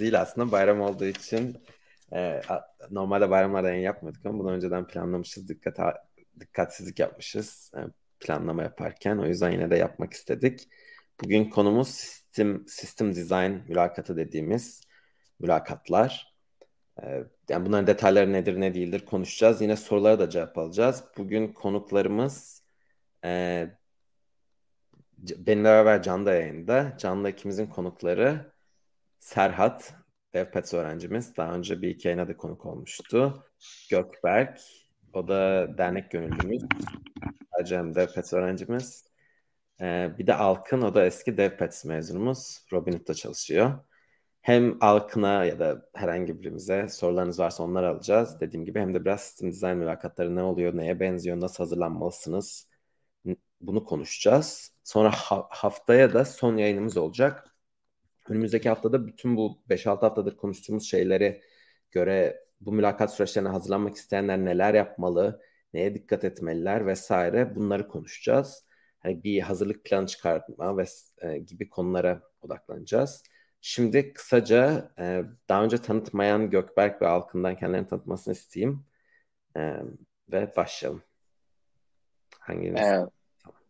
değil aslında. Bayram olduğu için e, normalde bayramlarda yayın yapmıyorduk ama bunu önceden planlamışız. Dikkat, dikkatsizlik yapmışız e, planlama yaparken. O yüzden yine de yapmak istedik. Bugün konumuz sistem, system design mülakatı dediğimiz mülakatlar. E, yani bunların detayları nedir ne değildir konuşacağız. Yine sorulara da cevap alacağız. Bugün konuklarımız e, benimle beraber Can'da yayında. Can'da ikimizin konukları Serhat, DevPets öğrencimiz. Daha önce bir iki yayına da konuk olmuştu. Gökberk, o da dernek gönüllümüz. Acem DevPets öğrencimiz. Ee, bir de Alkın, o da eski DevPets mezunumuz. Robinhood'da çalışıyor. Hem Alkın'a ya da herhangi birimize sorularınız varsa onları alacağız. Dediğim gibi hem de biraz sistem dizayn mülakatları ne oluyor, neye benziyor, nasıl hazırlanmalısınız bunu konuşacağız. Sonra ha- haftaya da son yayınımız olacak. Önümüzdeki haftada bütün bu 5-6 haftadır konuştuğumuz şeylere göre bu mülakat süreçlerine hazırlanmak isteyenler neler yapmalı, neye dikkat etmeliler vesaire bunları konuşacağız. Hani bir hazırlık planı çıkartma ve e, gibi konulara odaklanacağız. Şimdi kısaca e, daha önce tanıtmayan Gökberk ve Alkın'dan kendilerini tanıtmasını isteyeyim. E, ve başlayalım. Hanginiz? Evet.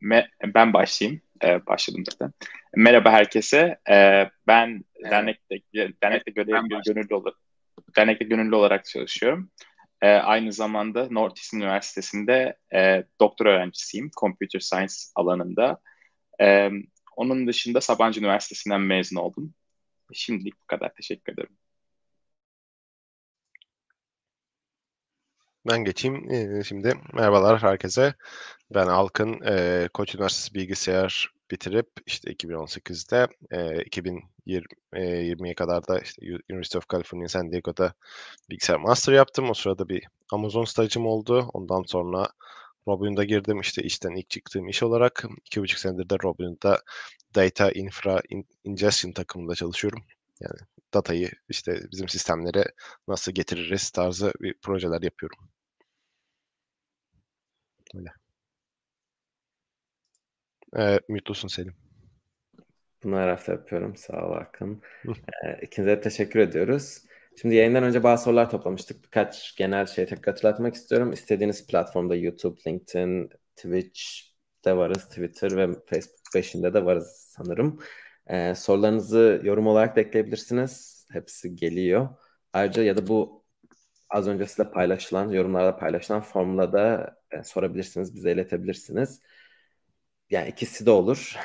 Me ben başlayayım. Ee, başladım zaten. Merhaba herkese. Ee, ben evet. dernekte dernekte görev gönüllü olarak dernekte gönüllü olarak çalışıyorum. Ee, aynı zamanda Northeast Üniversitesi'nde e, doktor öğrencisiyim. Computer Science alanında. Ee, onun dışında Sabancı Üniversitesi'nden mezun oldum. Şimdilik bu kadar. Teşekkür ederim. Ben geçeyim ee, şimdi. Merhabalar herkese. Ben Alkın, e, Koç Üniversitesi Bilgisayar bitirip işte 2018'de e, 2020'ye kadar da işte University of California San Diego'da bilgisayar master yaptım. O sırada bir Amazon stajım oldu. Ondan sonra Robinhood'a girdim. İşte işten ilk çıktığım iş olarak. iki buçuk senedir de Robinhood'da Data Infra Ingestion takımında çalışıyorum. Yani datayı işte bizim sistemlere nasıl getiririz tarzı bir projeler yapıyorum. Öyle. Ee, mutlusun Selim. Her hafta yapıyorum. Sağ ol Akın. ee, ikinize teşekkür ediyoruz. Şimdi yayından önce bazı sorular toplamıştık. Birkaç genel şey tekrar hatırlatmak istiyorum. İstediğiniz platformda YouTube, LinkedIn, Twitch'te varız. Twitter ve Facebook 5'inde de varız sanırım. Ee, sorularınızı yorum olarak da ekleyebilirsiniz. Hepsi geliyor. Ayrıca ya da bu az önce size paylaşılan, yorumlarda paylaşılan formla da e, sorabilirsiniz, bize iletebilirsiniz yani ikisi de olur.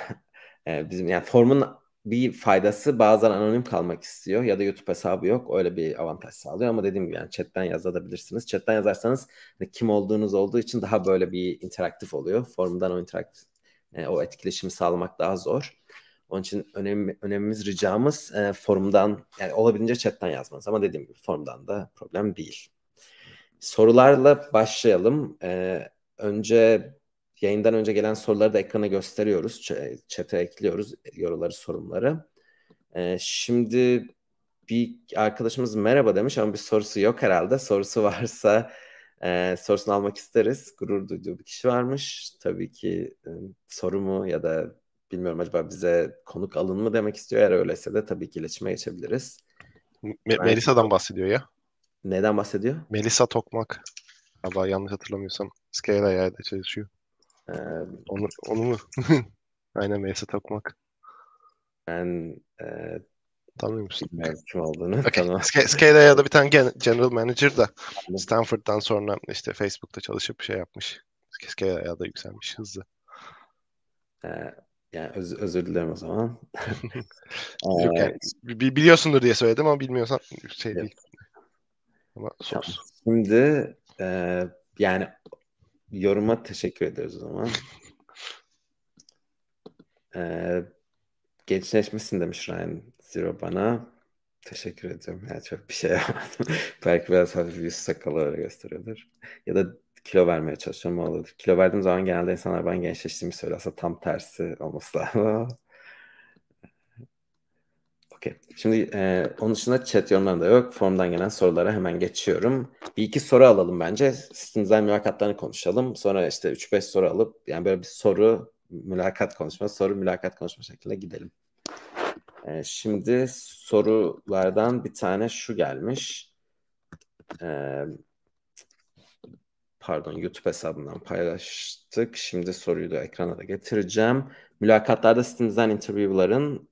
Ee, bizim yani formun bir faydası bazen anonim kalmak istiyor ya da YouTube hesabı yok. Öyle bir avantaj sağlıyor ama dediğim gibi yani chatten yazabilirsiniz. Chatten yazarsanız hani kim olduğunuz olduğu için daha böyle bir interaktif oluyor. Forumdan o interaktif e, o etkileşimi sağlamak daha zor. Onun için önemli, önemimiz ricamız e, forumdan yani olabildiğince chatten yazmanız ama dediğim gibi forumdan da problem değil. Sorularla başlayalım. E, önce Yayından önce gelen soruları da ekrana gösteriyoruz. Chat'e ekliyoruz yorumları, sorunları. Ee, şimdi bir arkadaşımız merhaba demiş ama bir sorusu yok herhalde. Sorusu varsa e, sorusunu almak isteriz. Gurur duyduğu bir kişi varmış. Tabii ki e, soru mu ya da bilmiyorum acaba bize konuk alın mı demek istiyor. Eğer öyleyse de tabii ki iletişime geçebiliriz. Me- Melisa'dan bahsediyor ya. Neden bahsediyor? Melisa Tokmak. Ama yanlış hatırlamıyorsam Scala yayda çalışıyor. Ee, onu, onu mu? Aynen Mesa takmak. Ben e, Tanıyor musun? Bilmiyorum kim olduğunu. Okay. Tamam. Scala'ya da bir tane general manager da Stanford'dan sonra işte Facebook'ta çalışıp şey yapmış. Scala'ya da yükselmiş hızlı. Ee, yani öz, özür dilerim o zaman. Yok yani, biliyorsundur diye söyledim ama bilmiyorsan şey değil. Ama tamam. Şimdi e, yani yoruma teşekkür ederiz o zaman. Ee, gençleşmişsin demiş Ryan Zero bana. Teşekkür ediyorum. Yani çok bir şey yapmadım. Belki biraz hafif yüz sakalı öyle gösteriyordur. Ya da kilo vermeye çalışıyorum olabilir. Kilo verdiğim zaman genelde insanlar ben gençleştiğimi söylüyor. Aslında tam tersi olması lazım. Okey. Şimdi e, onun dışında chat yorumları da yok. Formdan gelen sorulara hemen geçiyorum. Bir iki soru alalım bence. Sistem design mülakatlarını konuşalım. Sonra işte 3-5 soru alıp yani böyle bir soru mülakat konuşma, soru mülakat konuşma şeklinde gidelim. E, şimdi sorulardan bir tane şu gelmiş. E, pardon YouTube hesabından paylaştık. Şimdi soruyu da ekrana da getireceğim. Mülakatlarda Design Interview'ların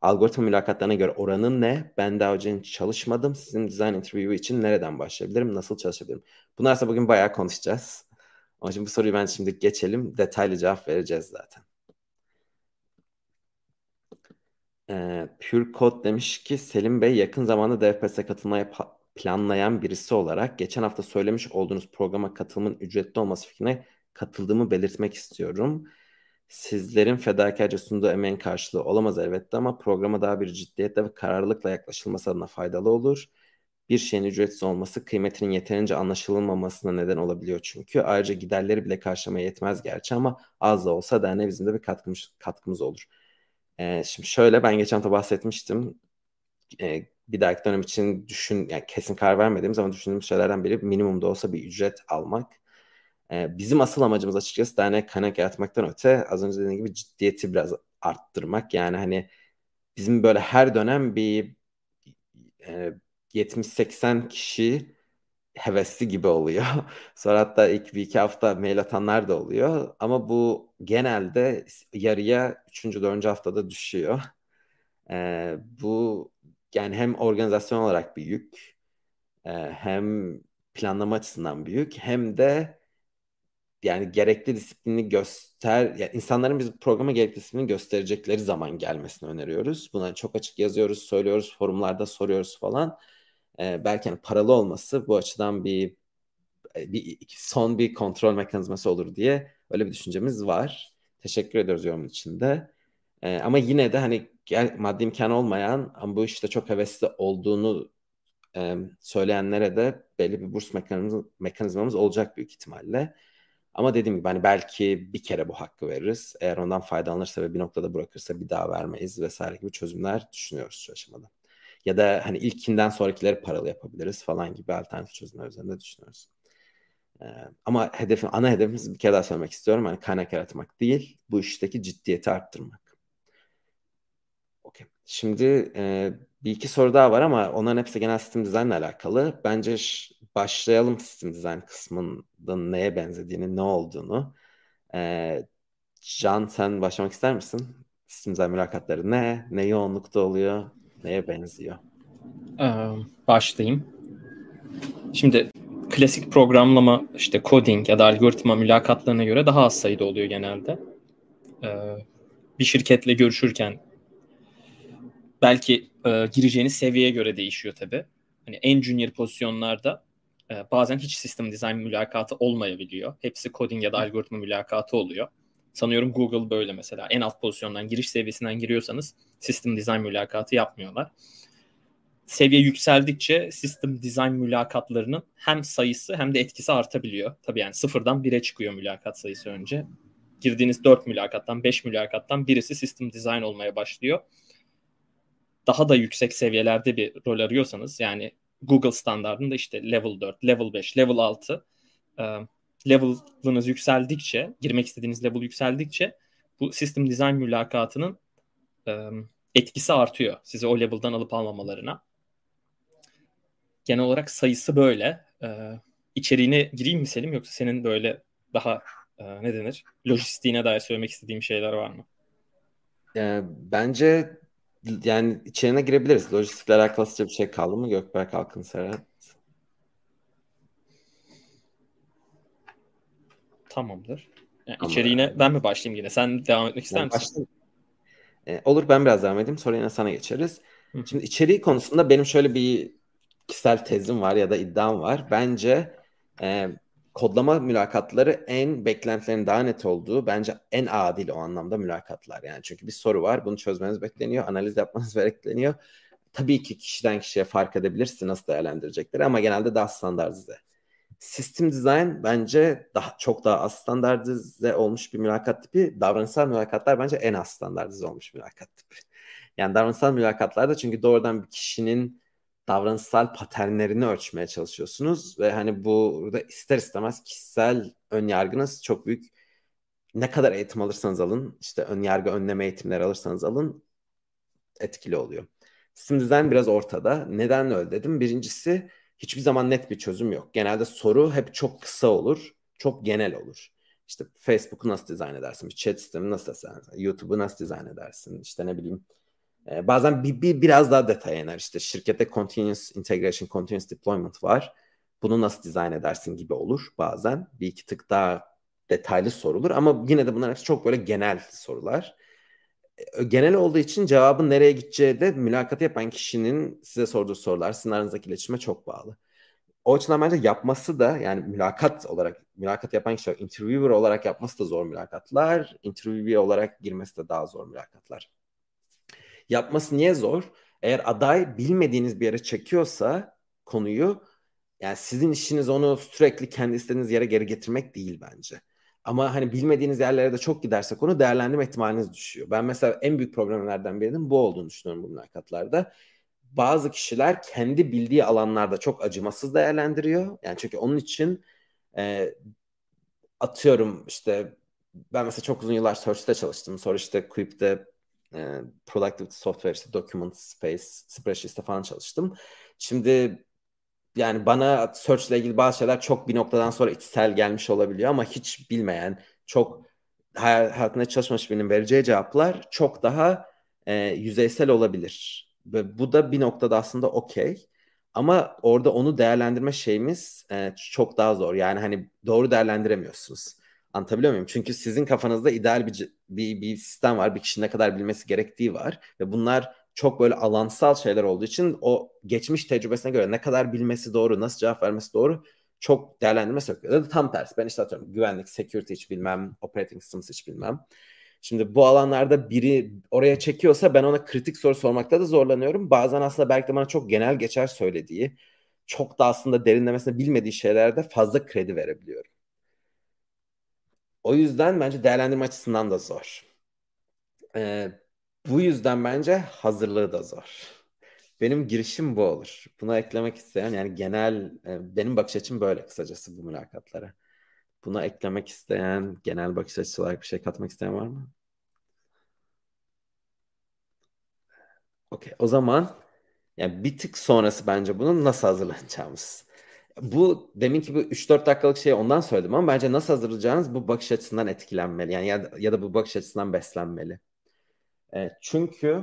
algoritma mülakatlarına göre oranı ne? Ben daha önce çalışmadım. Sizin design interview için nereden başlayabilirim? Nasıl çalışabilirim? Bunlar ise bugün bayağı konuşacağız. Ama şimdi bu soruyu ben şimdi geçelim. Detaylı cevap vereceğiz zaten. Ee, Pure Code demiş ki Selim Bey yakın zamanda DFPS'e katılmaya planlayan birisi olarak geçen hafta söylemiş olduğunuz programa katılımın ücretli olması fikrine katıldığımı belirtmek istiyorum. Sizlerin fedakarca sunduğu emeğin karşılığı olamaz elbette ama programa daha bir ciddiyetle ve kararlılıkla yaklaşılması adına faydalı olur. Bir şeyin ücretsiz olması kıymetinin yeterince anlaşılmamasına neden olabiliyor çünkü. Ayrıca giderleri bile karşılamaya yetmez gerçi ama az da olsa derneğe bizim de bir katkımız, katkımız olur. Ee, şimdi şöyle ben geçen hafta bahsetmiştim. Ee, bir dahaki dönem için düşün, yani kesin karar vermediğimiz ama düşündüğümüz şeylerden biri minimumda olsa bir ücret almak. Ee, bizim asıl amacımız açıkçası dernek kaynak yaratmaktan öte az önce dediğim gibi ciddiyeti biraz arttırmak. Yani hani bizim böyle her dönem bir e, 70-80 kişi hevesli gibi oluyor. Sonra hatta ilk bir iki hafta mail atanlar da oluyor. Ama bu genelde yarıya 3. 4. haftada düşüyor. Ee, bu yani hem organizasyon olarak bir yük e, hem planlama açısından büyük hem de yani gerekli disiplini göster yani insanların biz programa gerekli disiplini gösterecekleri zaman gelmesini öneriyoruz. Buna çok açık yazıyoruz, söylüyoruz, forumlarda soruyoruz falan. Ee, belki hani paralı olması bu açıdan bir, bir son bir kontrol mekanizması olur diye öyle bir düşüncemiz var. Teşekkür ediyoruz yorumun içinde. Ee, ama yine de hani maddi imkan olmayan ama bu işte çok hevesli olduğunu e, söyleyenlere de belli bir burs mekanizmamız, mekanizmamız olacak büyük ihtimalle. Ama dediğim gibi hani belki bir kere bu hakkı veririz. Eğer ondan faydalanırsa ve bir noktada bırakırsa bir daha vermeyiz vesaire gibi çözümler düşünüyoruz şu aşamada. Ya da hani ilkinden sonrakileri paralı yapabiliriz falan gibi alternatif çözümler üzerinde düşünüyoruz. Ee, ama hedefim, ana hedefimiz bir kere daha söylemek istiyorum. Hani kaynak yaratmak değil, bu işteki ciddiyeti arttırmak. Şimdi e, bir iki soru daha var ama onların hepsi genel sistem dizaynla alakalı. Bence başlayalım sistem dizayn kısmında neye benzediğini, ne olduğunu. Ee, Can sen başlamak ister misin? Sistem dizayn mülakatları ne? Ne yoğunlukta oluyor? Neye benziyor? Ee, başlayayım. Şimdi klasik programlama, işte coding ya da algoritma mülakatlarına göre daha az sayıda oluyor genelde. Ee, bir şirketle görüşürken belki e, gireceğiniz seviyeye göre değişiyor tabii. Hani en junior pozisyonlarda e, bazen hiç sistem design mülakatı olmayabiliyor. Hepsi coding ya da algoritma mülakatı oluyor. Sanıyorum Google böyle mesela. En alt pozisyondan, giriş seviyesinden giriyorsanız sistem design mülakatı yapmıyorlar. Seviye yükseldikçe sistem design mülakatlarının hem sayısı hem de etkisi artabiliyor. Tabii yani sıfırdan bire çıkıyor mülakat sayısı önce. Girdiğiniz 4 mülakattan, 5 mülakattan birisi system design olmaya başlıyor. Daha da yüksek seviyelerde bir rol arıyorsanız yani Google standartında işte level 4, level 5, level 6 level'ınız yükseldikçe, girmek istediğiniz level yükseldikçe bu system design mülakatının etkisi artıyor. Sizi o level'dan alıp almamalarına. Genel olarak sayısı böyle. İçeriğine gireyim mi Selim yoksa senin böyle daha ne denir? Lojistiğine dair söylemek istediğim şeyler var mı? E, bence yani içerine girebiliriz. Lojistikle alakalı bir şey kaldı mı Gökberk Halkın Serhat? Tamamdır. Yani Ama içeriğine ben mi başlayayım yine? Sen devam etmek ister misin? Başlayayım. Ee, olur ben biraz devam edeyim. Sonra yine sana geçeriz. Hı. Şimdi içeriği konusunda benim şöyle bir kişisel tezim var ya da iddiam var. Bence e, kodlama mülakatları en beklentilerin daha net olduğu bence en adil o anlamda mülakatlar. Yani çünkü bir soru var bunu çözmeniz bekleniyor analiz yapmanız bekleniyor. Tabii ki kişiden kişiye fark edebilirsin nasıl değerlendirecekleri ama genelde daha standartize. System design bence daha çok daha az standartize olmuş bir mülakat tipi. Davranışsal mülakatlar bence en az standartize olmuş mülakat tipi. Yani davranışsal mülakatlarda çünkü doğrudan bir kişinin davranışsal paternlerini ölçmeye çalışıyorsunuz ve hani burada ister istemez kişisel ön yargınız çok büyük ne kadar eğitim alırsanız alın, işte ön yargı önleme eğitimleri alırsanız alın etkili oluyor. Sistem dizayn biraz ortada. Neden öyle dedim? Birincisi hiçbir zaman net bir çözüm yok. Genelde soru hep çok kısa olur, çok genel olur. İşte Facebook'u nasıl dizayn edersin? Bir chat sistemi nasıl dizayn edersin? YouTube'u nasıl dizayn edersin? İşte ne bileyim e, bazen bir, bir biraz daha detaya iner. İşte şirkette continuous integration, continuous deployment var. Bunu nasıl dizayn edersin gibi olur bazen. Bir iki tık daha detaylı sorulur ama yine de bunlar hepsi çok böyle genel sorular. E, genel olduğu için cevabın nereye gideceği de mülakatı yapan kişinin size sorduğu sorular, sizin aranızdaki iletişime çok bağlı. O açıdan bence yapması da yani mülakat olarak, mülakat yapan kişi interviewer olarak yapması da zor mülakatlar. Interviewee olarak girmesi de daha zor mülakatlar. Yapması niye zor? Eğer aday bilmediğiniz bir yere çekiyorsa konuyu yani sizin işiniz onu sürekli kendi istediğiniz yere geri getirmek değil bence. Ama hani bilmediğiniz yerlere de çok gidersek onu değerlendirme ihtimaliniz düşüyor. Ben mesela en büyük problemlerden birinin bu olduğunu düşünüyorum bu mülakatlarda. Bazı kişiler kendi bildiği alanlarda çok acımasız değerlendiriyor. Yani çünkü onun için e, atıyorum işte ben mesela çok uzun yıllar Search'te çalıştım. Sonra işte Quip'te e, Productivity Software işte Document Space, Spreadsheet'te falan çalıştım. Şimdi yani bana search ile ilgili bazı şeyler çok bir noktadan sonra içsel gelmiş olabiliyor ama hiç bilmeyen, çok hayatında çalışmış birinin vereceği cevaplar çok daha e, yüzeysel olabilir. Ve bu da bir noktada aslında okey. Ama orada onu değerlendirme şeyimiz e, çok daha zor. Yani hani doğru değerlendiremiyorsunuz. Anlatabiliyor muyum? Çünkü sizin kafanızda ideal bir, bir, bir sistem var. Bir kişinin ne kadar bilmesi gerektiği var. Ve bunlar çok böyle alansal şeyler olduğu için o geçmiş tecrübesine göre ne kadar bilmesi doğru, nasıl cevap vermesi doğru çok değerlendirmesi yok. Ya da tam tersi. Ben işte atıyorum güvenlik, security hiç bilmem, operating systems hiç bilmem. Şimdi bu alanlarda biri oraya çekiyorsa ben ona kritik soru sormakta da zorlanıyorum. Bazen aslında belki de bana çok genel geçer söylediği, çok da aslında derinlemesine bilmediği şeylerde fazla kredi verebiliyorum. O yüzden bence değerlendirme açısından da zor. Ee, bu yüzden bence hazırlığı da zor. Benim girişim bu olur. Buna eklemek isteyen yani genel e, benim bakış açım böyle kısacası bu mülakatlara. Buna eklemek isteyen, genel bakış açısı olarak bir şey katmak isteyen var mı? Okey. O zaman yani bir tık sonrası bence bunun nasıl hazırlanacağımız. Bu demin ki bu 3-4 dakikalık şeyi ondan söyledim ama bence nasıl hazırlayacağınız bu bakış açısından etkilenmeli. Yani ya, ya da bu bakış açısından beslenmeli. E, çünkü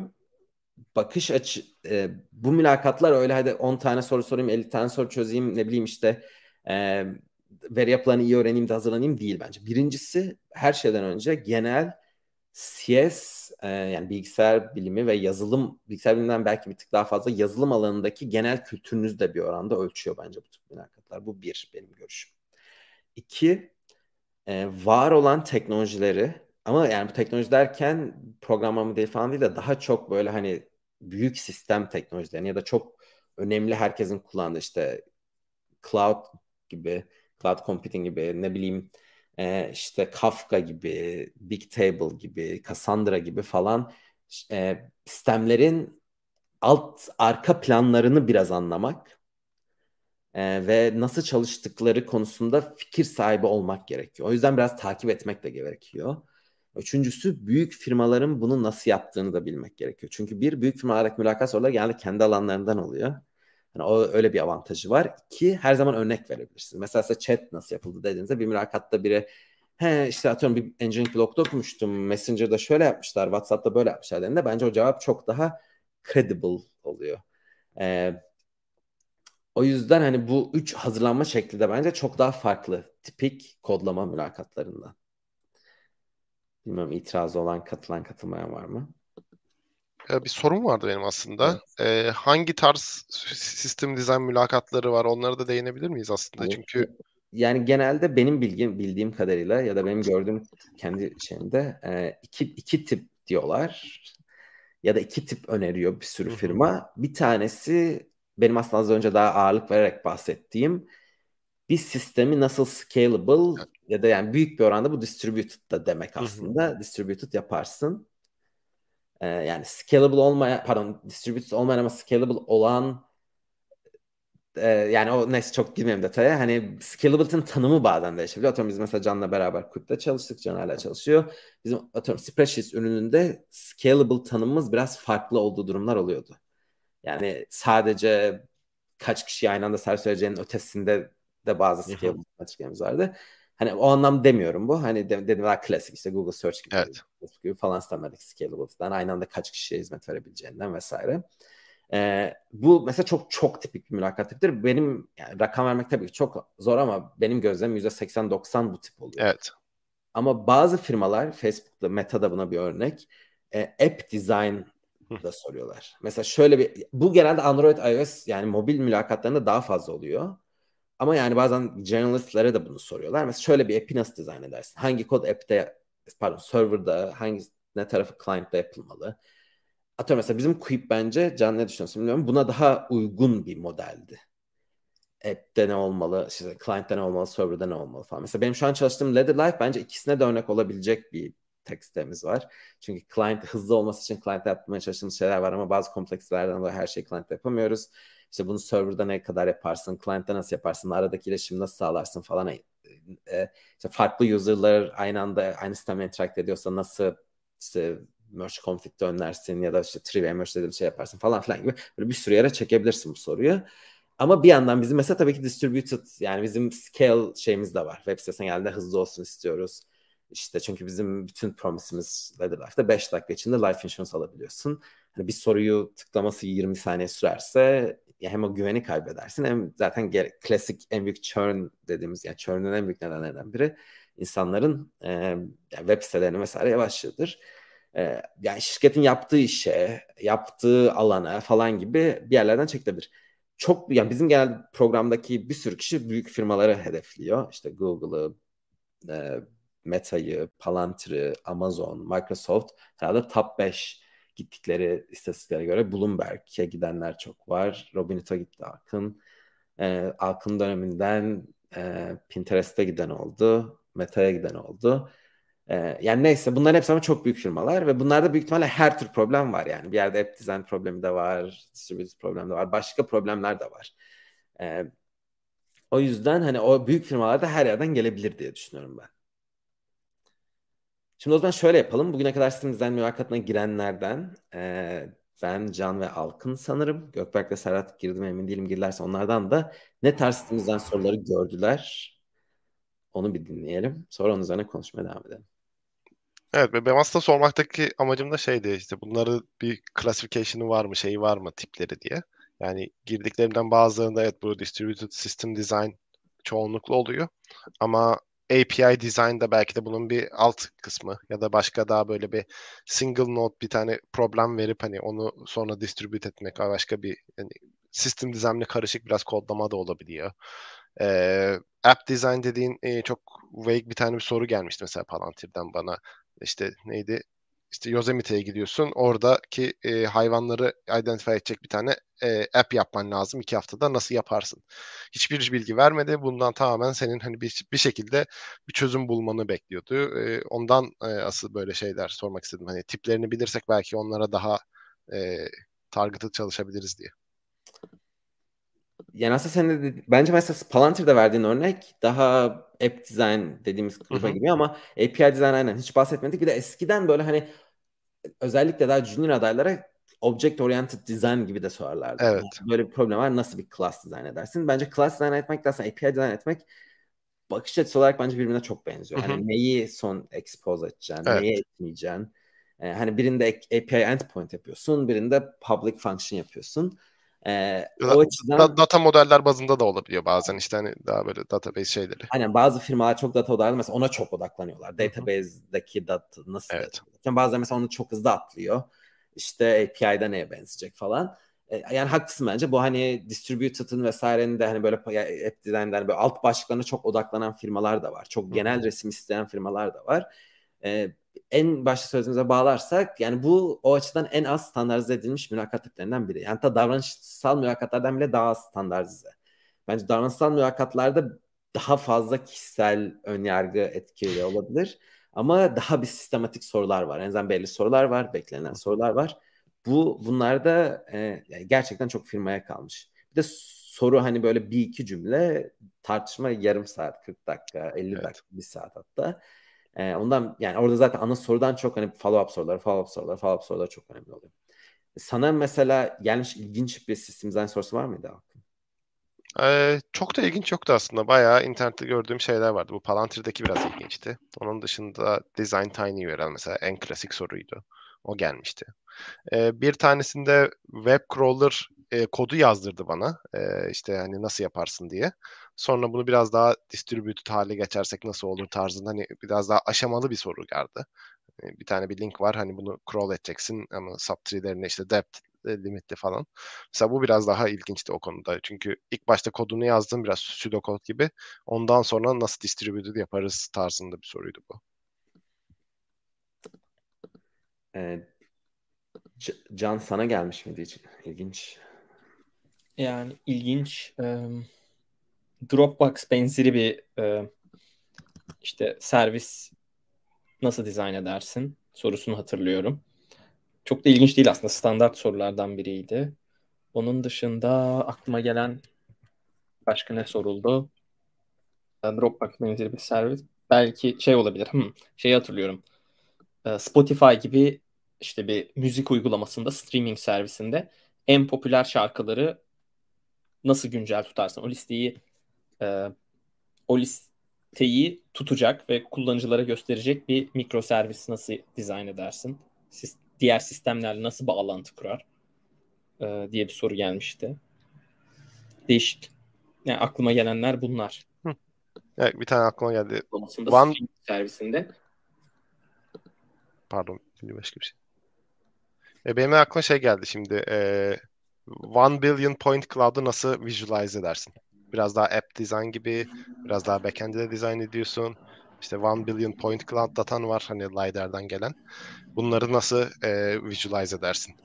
bakış açı e, bu mülakatlar öyle hadi 10 tane soru sorayım 50 tane soru çözeyim ne bileyim işte e, veri yapılarını iyi öğreneyim de hazırlanayım değil bence. Birincisi her şeyden önce genel CS e, yani bilgisayar bilimi ve yazılım bilgisayar biliminden belki bir tık daha fazla yazılım alanındaki genel kültürünüz de bir oranda ölçüyor bence bu tip mülakatlar. Bu bir benim görüşüm. İki e, var olan teknolojileri ama yani bu teknoloji derken programlama değil falan değil de daha çok böyle hani büyük sistem teknolojilerini ya da çok önemli herkesin kullandığı işte cloud gibi, cloud computing gibi ne bileyim e, işte Kafka gibi, Big Table gibi, Cassandra gibi falan e, sistemlerin alt arka planlarını biraz anlamak e, ve nasıl çalıştıkları konusunda fikir sahibi olmak gerekiyor. O yüzden biraz takip etmek de gerekiyor. Üçüncüsü büyük firmaların bunu nasıl yaptığını da bilmek gerekiyor. Çünkü bir büyük firmalardaki mülakat soruları genelde kendi alanlarından oluyor. Yani o öyle bir avantajı var. İki her zaman örnek verebilirsiniz. Mesela size chat nasıl yapıldı dediğinizde bir mülakatta biri he işte atıyorum bir engineering blogda okumuştum. Messenger'da şöyle yapmışlar, WhatsApp'ta böyle yapmışlar dediğinde bence o cevap çok daha credible oluyor. Ee, o yüzden hani bu üç hazırlanma şekli de bence çok daha farklı tipik kodlama mülakatlarından. Bilmiyorum itirazı olan, katılan, katılmayan var mı? Bir sorum vardı benim aslında. Evet. Ee, hangi tarz sistem dizayn mülakatları var? Onlara da değinebilir miyiz aslında? Evet. Çünkü yani genelde benim bilgim bildiğim kadarıyla ya da benim gördüğüm kendi şeyimde e, iki, iki tip diyorlar ya da iki tip öneriyor bir sürü firma. Bir tanesi benim aslında az önce daha ağırlık vererek bahsettiğim bir sistemi nasıl scalable ya da yani büyük bir oranda bu distributed da demek aslında. Distributed yaparsın. Ee, yani scalable olmayan pardon distributed olmayan ama scalable olan e, yani o neyse çok girmeyeyim detaya. Hani scalability'nin tanımı bazen değişebiliyor. Atıyorum biz mesela Can'la beraber kulüpte çalıştık. Can hala çalışıyor. Bizim atıyorum spreadsheet ürününde scalable tanımımız biraz farklı olduğu durumlar oluyordu. Yani sadece kaç kişi aynı anda servis vereceğinin ötesinde de bazı scalable açıklamamız vardı. Hani o anlam demiyorum bu. Hani de, dedim daha klasik işte Google Search gibi, evet. gibi falan istemedik scalable'dan. Aynı anda kaç kişiye hizmet verebileceğinden vesaire. Ee, bu mesela çok çok tipik bir mülakat tipidir. Benim yani rakam vermek tabii ki çok zor ama benim gözlemim %80-90 bu tip oluyor. Evet. Ama bazı firmalar Facebook'ta Meta'da buna bir örnek e, app design da soruyorlar. Mesela şöyle bir bu genelde Android iOS yani mobil mülakatlarında daha fazla oluyor. Ama yani bazen journalistlere de bunu soruyorlar. Mesela şöyle bir app'i nasıl dizayn edersin? Hangi kod app'te pardon server'da hangi ne tarafı client'ta yapılmalı? Atıyorum mesela bizim Quip bence Can ne düşünüyorsun bilmiyorum. Buna daha uygun bir modeldi. App'te ne olmalı, işte client'te ne olmalı, server'da ne olmalı falan. Mesela benim şu an çalıştığım Ladderlife bence ikisine de örnek olabilecek bir tek sitemiz var. Çünkü client hızlı olması için client'te yapmaya çalıştığımız şeyler var ama bazı komplekslerden dolayı her şeyi client'te yapamıyoruz. İşte bunu server'da ne kadar yaparsın, client'te nasıl yaparsın, aradaki iletişimi nasıl sağlarsın falan. E, e, farklı user'lar aynı anda aynı sistemle interact ediyorsa nasıl işte merge conflict'i önlersin ya da işte trivia merge dediğim şey yaparsın falan filan gibi böyle bir sürü yere çekebilirsin bu soruyu. Ama bir yandan bizim mesela tabii ki distributed yani bizim scale şeyimiz de var. Web sitesine geldiğinde hızlı olsun istiyoruz. İşte çünkü bizim bütün promisimiz Ladderlife'da 5 dakika içinde life insurance alabiliyorsun. Hani bir soruyu tıklaması 20 saniye sürerse ya hem o güveni kaybedersin hem zaten klasik en büyük churn dediğimiz yani churn'un en büyük nedenlerinden biri insanların e, yani web sitelerine vesaire yavaşlığıdır. E, yani şirketin yaptığı işe, yaptığı alana falan gibi bir yerlerden çekilebilir. Çok yani bizim genel programdaki bir sürü kişi büyük firmaları hedefliyor. İşte Google'ı, e, Meta'yı, Palantir'i, Amazon, Microsoft herhalde top 5 gittikleri istatistiklere göre Bloomberg'e gidenler çok var. Robinhood'a gitti Akın. E, Akın döneminden e, Pinterest'e giden oldu. Meta'ya giden oldu. E, yani neyse bunların hepsi ama çok büyük firmalar ve bunlarda büyük ihtimalle her tür problem var yani. Bir yerde app design problemi de var, distributed problemi de var, başka problemler de var. E, o yüzden hani o büyük firmalarda her yerden gelebilir diye düşünüyorum ben. Şimdi o zaman şöyle yapalım. Bugüne kadar sistem dizayn mülakatına girenlerden e, ben, Can ve Alkın sanırım. Gökberk ve Serhat girdim emin değilim girdilerse onlardan da ne tarz sistem dizayn soruları gördüler onu bir dinleyelim. Sonra onun üzerine konuşmaya devam edelim. Evet ve benim aslında sormaktaki amacım da şeydi işte bunları bir classification'ı var mı şeyi var mı tipleri diye. Yani girdiklerimden bazılarında evet bu distributed system design çoğunluklu oluyor. Ama API design'da belki de bunun bir alt kısmı ya da başka daha böyle bir single node bir tane problem verip hani onu sonra distribute etmek başka bir yani sistem design'le karışık biraz kodlama da olabiliyor. Ee, app design dediğin e, çok vague bir tane bir soru gelmişti mesela Palantir'den bana. İşte neydi? İşte Yosemite'ye gidiyorsun. Oradaki e, hayvanları identify edecek bir tane e, app yapman lazım. iki haftada nasıl yaparsın? Hiçbir bilgi vermedi. Bundan tamamen senin hani bir, bir şekilde bir çözüm bulmanı bekliyordu. E, ondan e, asıl böyle şeyler sormak istedim. Hani tiplerini bilirsek belki onlara daha e, targeted çalışabiliriz diye. Yani aslında sen de bence mesela Palantir'de verdiğin örnek daha app design dediğimiz gruba gibi ama API design aynen hiç bahsetmedik. Bir de eskiden böyle hani özellikle daha junior adaylara object oriented design gibi de sorarlardı. Evet. Yani böyle bir problem var. Nasıl bir class design edersin? Bence class design etmek aslında API design etmek bakış açısı olarak bence birbirine çok benziyor. Hani neyi son expose edeceksin, evet. neyi etmeyeceksin. Ee, hani birinde API endpoint yapıyorsun, birinde public function yapıyorsun. Ee, o açıdan data modeller bazında da olabiliyor bazen işte hani daha böyle database şeyleri. Aynen bazı firmalar çok data odaklı mesela ona çok odaklanıyorlar. Database'deki data nasıl? Evet. Bazen mesela onu çok hızlı atlıyor. İşte API'de neye benzeyecek falan. Ee, yani haklısın bence. Bu hani distributed'ın vesairenin de hani böyle app design'den böyle alt başlıklarına çok odaklanan firmalar da var. Çok genel resim isteyen firmalar da var. Ee, en başta sözümüze bağlarsak yani bu o açıdan en az standartize edilmiş mülakat tiplerinden biri. Yani hatta davranışsal mülakatlardan bile daha az standartize. Bence davranışsal mülakatlarda daha fazla kişisel önyargı etkili olabilir. Ama daha bir sistematik sorular var. En azından belli sorular var, beklenen sorular var. Bu bunlarda e, yani gerçekten çok firmaya kalmış. Bir de soru hani böyle bir iki cümle tartışma yarım saat, 40 dakika, 50 evet. dakika, bir saat hatta. Ee, ondan yani orada zaten ana sorudan çok hani follow up soruları, follow up soruları, follow up soruları çok önemli oluyor. Sana mesela gelmiş ilginç bir sistem design sorusu var mıydı Akın? Ee, çok da ilginç yoktu aslında. Bayağı internette gördüğüm şeyler vardı. Bu Palantir'deki biraz ilginçti. Onun dışında Design Tiny URL mesela en klasik soruydu. O gelmişti. Ee, bir tanesinde web crawler e, kodu yazdırdı bana. E, işte hani nasıl yaparsın diye. Sonra bunu biraz daha distributed hale geçersek nasıl olur tarzında hani biraz daha aşamalı bir soru geldi. E, bir tane bir link var hani bunu crawl edeceksin ama subtree'lerine işte depth limitli falan. Mesela bu biraz daha ilginçti o konuda. Çünkü ilk başta kodunu yazdım biraz pseudocode gibi. Ondan sonra nasıl distributed yaparız tarzında bir soruydu bu. Ee, Can sana gelmiş miydi hiç? İlginç. Yani ilginç. E, Dropbox benzeri bir e, işte servis nasıl dizayn edersin sorusunu hatırlıyorum. Çok da ilginç değil aslında. Standart sorulardan biriydi. Onun dışında aklıma gelen başka ne soruldu? Dropbox benzeri bir servis. Belki şey olabilir. Hmm, şeyi hatırlıyorum. Spotify gibi işte bir müzik uygulamasında, streaming servisinde en popüler şarkıları nasıl güncel tutarsın? O listeyi e, o listeyi tutacak ve kullanıcılara gösterecek bir mikro servis nasıl dizayn edersin? Siz, diğer sistemlerle nasıl bağlantı kurar? E, diye bir soru gelmişti. Değişik. Yani aklıma gelenler bunlar. Hı. Evet, bir tane aklıma geldi. One... servisinde. Pardon, başka bir şey. E, benim aklıma şey geldi şimdi. E, One Billion Point Cloud'u nasıl visualize edersin? Biraz daha app design gibi, biraz daha backend'de de design ediyorsun. İşte One Billion Point Cloud datan var hani LiDAR'dan gelen. Bunları nasıl e, visualize edersin?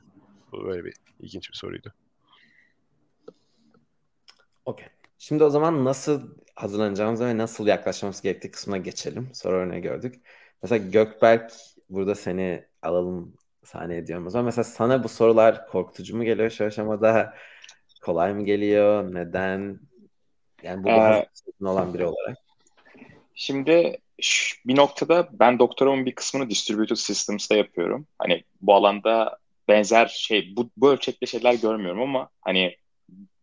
Bu böyle bir ilginç bir soruydu. Okey. Şimdi o zaman nasıl hazırlanacağımız ve nasıl yaklaşmamız gerektiği kısmına geçelim. Soru örneği gördük. Mesela Gökberk burada seni alalım sahneye diyorum o zaman. Mesela sana bu sorular korkutucu mu geliyor şu aşamada? Kolay mı geliyor? Neden? Yani bu ee, olan biri olarak. Şimdi bir noktada ben doktoramın bir kısmını Distributed Systems'ta yapıyorum. Hani bu alanda benzer şey, bu, bu ölçekte şeyler görmüyorum ama hani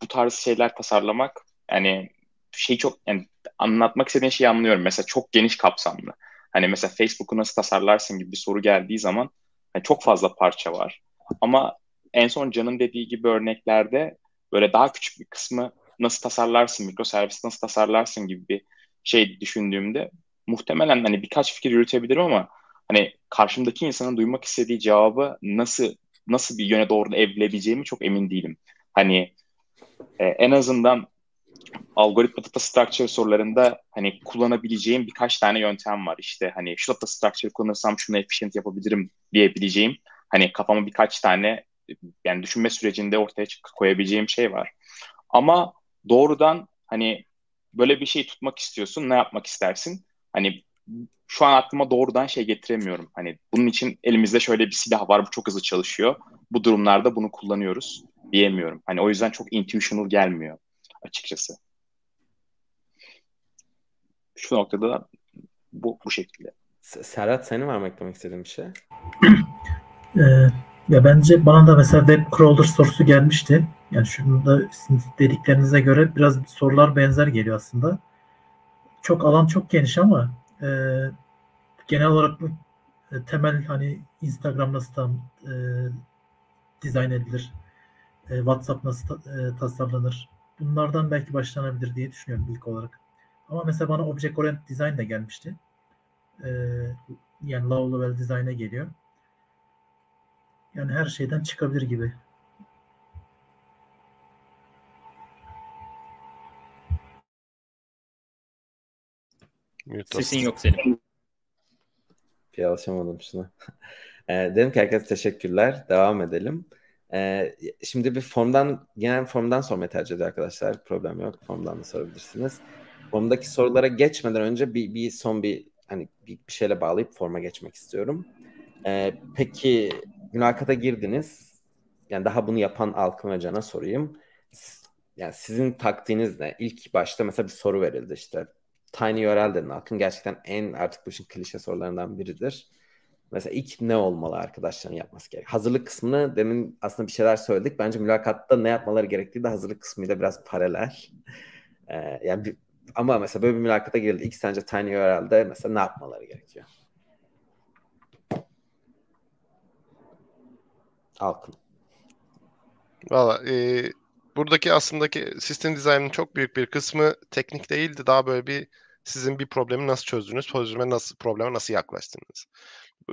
bu tarz şeyler tasarlamak yani şey çok yani anlatmak istediğin şeyi anlıyorum. Mesela çok geniş kapsamlı. Hani mesela Facebook'u nasıl tasarlarsın gibi bir soru geldiği zaman yani çok fazla parça var. Ama en son Can'ın dediği gibi örneklerde böyle daha küçük bir kısmı nasıl tasarlarsın, mikroservis nasıl tasarlarsın gibi bir şey düşündüğümde muhtemelen hani birkaç fikir yürütebilirim ama hani karşımdaki insanın duymak istediği cevabı nasıl nasıl bir yöne doğru evrilebileceğimi çok emin değilim. Hani e, en azından algoritma data structure sorularında hani kullanabileceğim birkaç tane yöntem var. İşte hani şu data structure kullanırsam şunu efficient yapabilirim diyebileceğim. Hani kafama birkaç tane yani düşünme sürecinde ortaya koyabileceğim şey var. Ama doğrudan hani böyle bir şey tutmak istiyorsun ne yapmak istersin? Hani şu an aklıma doğrudan şey getiremiyorum. Hani bunun için elimizde şöyle bir silah var bu çok hızlı çalışıyor. Bu durumlarda bunu kullanıyoruz diyemiyorum. Hani o yüzden çok intuitional gelmiyor açıkçası. Şu noktada bu bu şekilde. Serhat senin var mı eklemek istediğin bir şey? Ee, ya bence bana da mesela web crawler sorusu gelmişti. Yani şunu da dediklerinize göre biraz sorular benzer geliyor aslında. Çok alan çok geniş ama e, genel olarak bu e, temel hani Instagram nasıl tam e, dizayn edilir, e, WhatsApp nasıl ta, e, tasarlanır, bunlardan belki başlanabilir diye düşünüyorum ilk olarak. Ama mesela bana Object Oriented Design de gelmişti. E, yani low level design'e geliyor. Yani her şeyden çıkabilir gibi. Sesin yok senin. Bir alışamadım şuna. e, dedim ki herkese teşekkürler. Devam edelim. E, şimdi bir formdan, genel formdan sormayı tercih ediyor arkadaşlar. Problem yok. Formdan da sorabilirsiniz. Formdaki sorulara geçmeden önce bir, bir son bir hani bir, bir şeyle bağlayıp forma geçmek istiyorum. E, peki mülakata girdiniz. Yani daha bunu yapan Alkın Hoca'na sorayım. yani sizin taktiğiniz ne? İlk başta mesela bir soru verildi işte. Tiny URL dedin Akın. Gerçekten en artık bu işin klişe sorularından biridir. Mesela ilk ne olmalı arkadaşların yapması gerek? Hazırlık kısmını demin aslında bir şeyler söyledik. Bence mülakatta ne yapmaları gerektiği de hazırlık kısmıyla biraz paralel. Ee, yani bir, ama mesela böyle bir mülakata girildi. İlk sence Tiny URL'de mesela ne yapmaları gerekiyor? Alkın. Valla e, buradaki aslındaki sistem dizaynının çok büyük bir kısmı teknik değildi. Daha böyle bir sizin bir problemi nasıl çözdünüz, çözüme nasıl probleme nasıl yaklaştınız.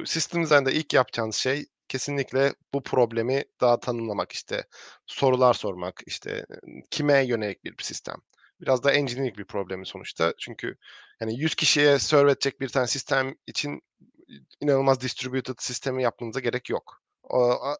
Sistem dizaynda ilk yapacağınız şey kesinlikle bu problemi daha tanımlamak işte sorular sormak işte kime yönelik bir sistem. Biraz da engineering bir problemi sonuçta. Çünkü yani 100 kişiye serve edecek bir tane sistem için inanılmaz distributed sistemi yapmanıza gerek yok.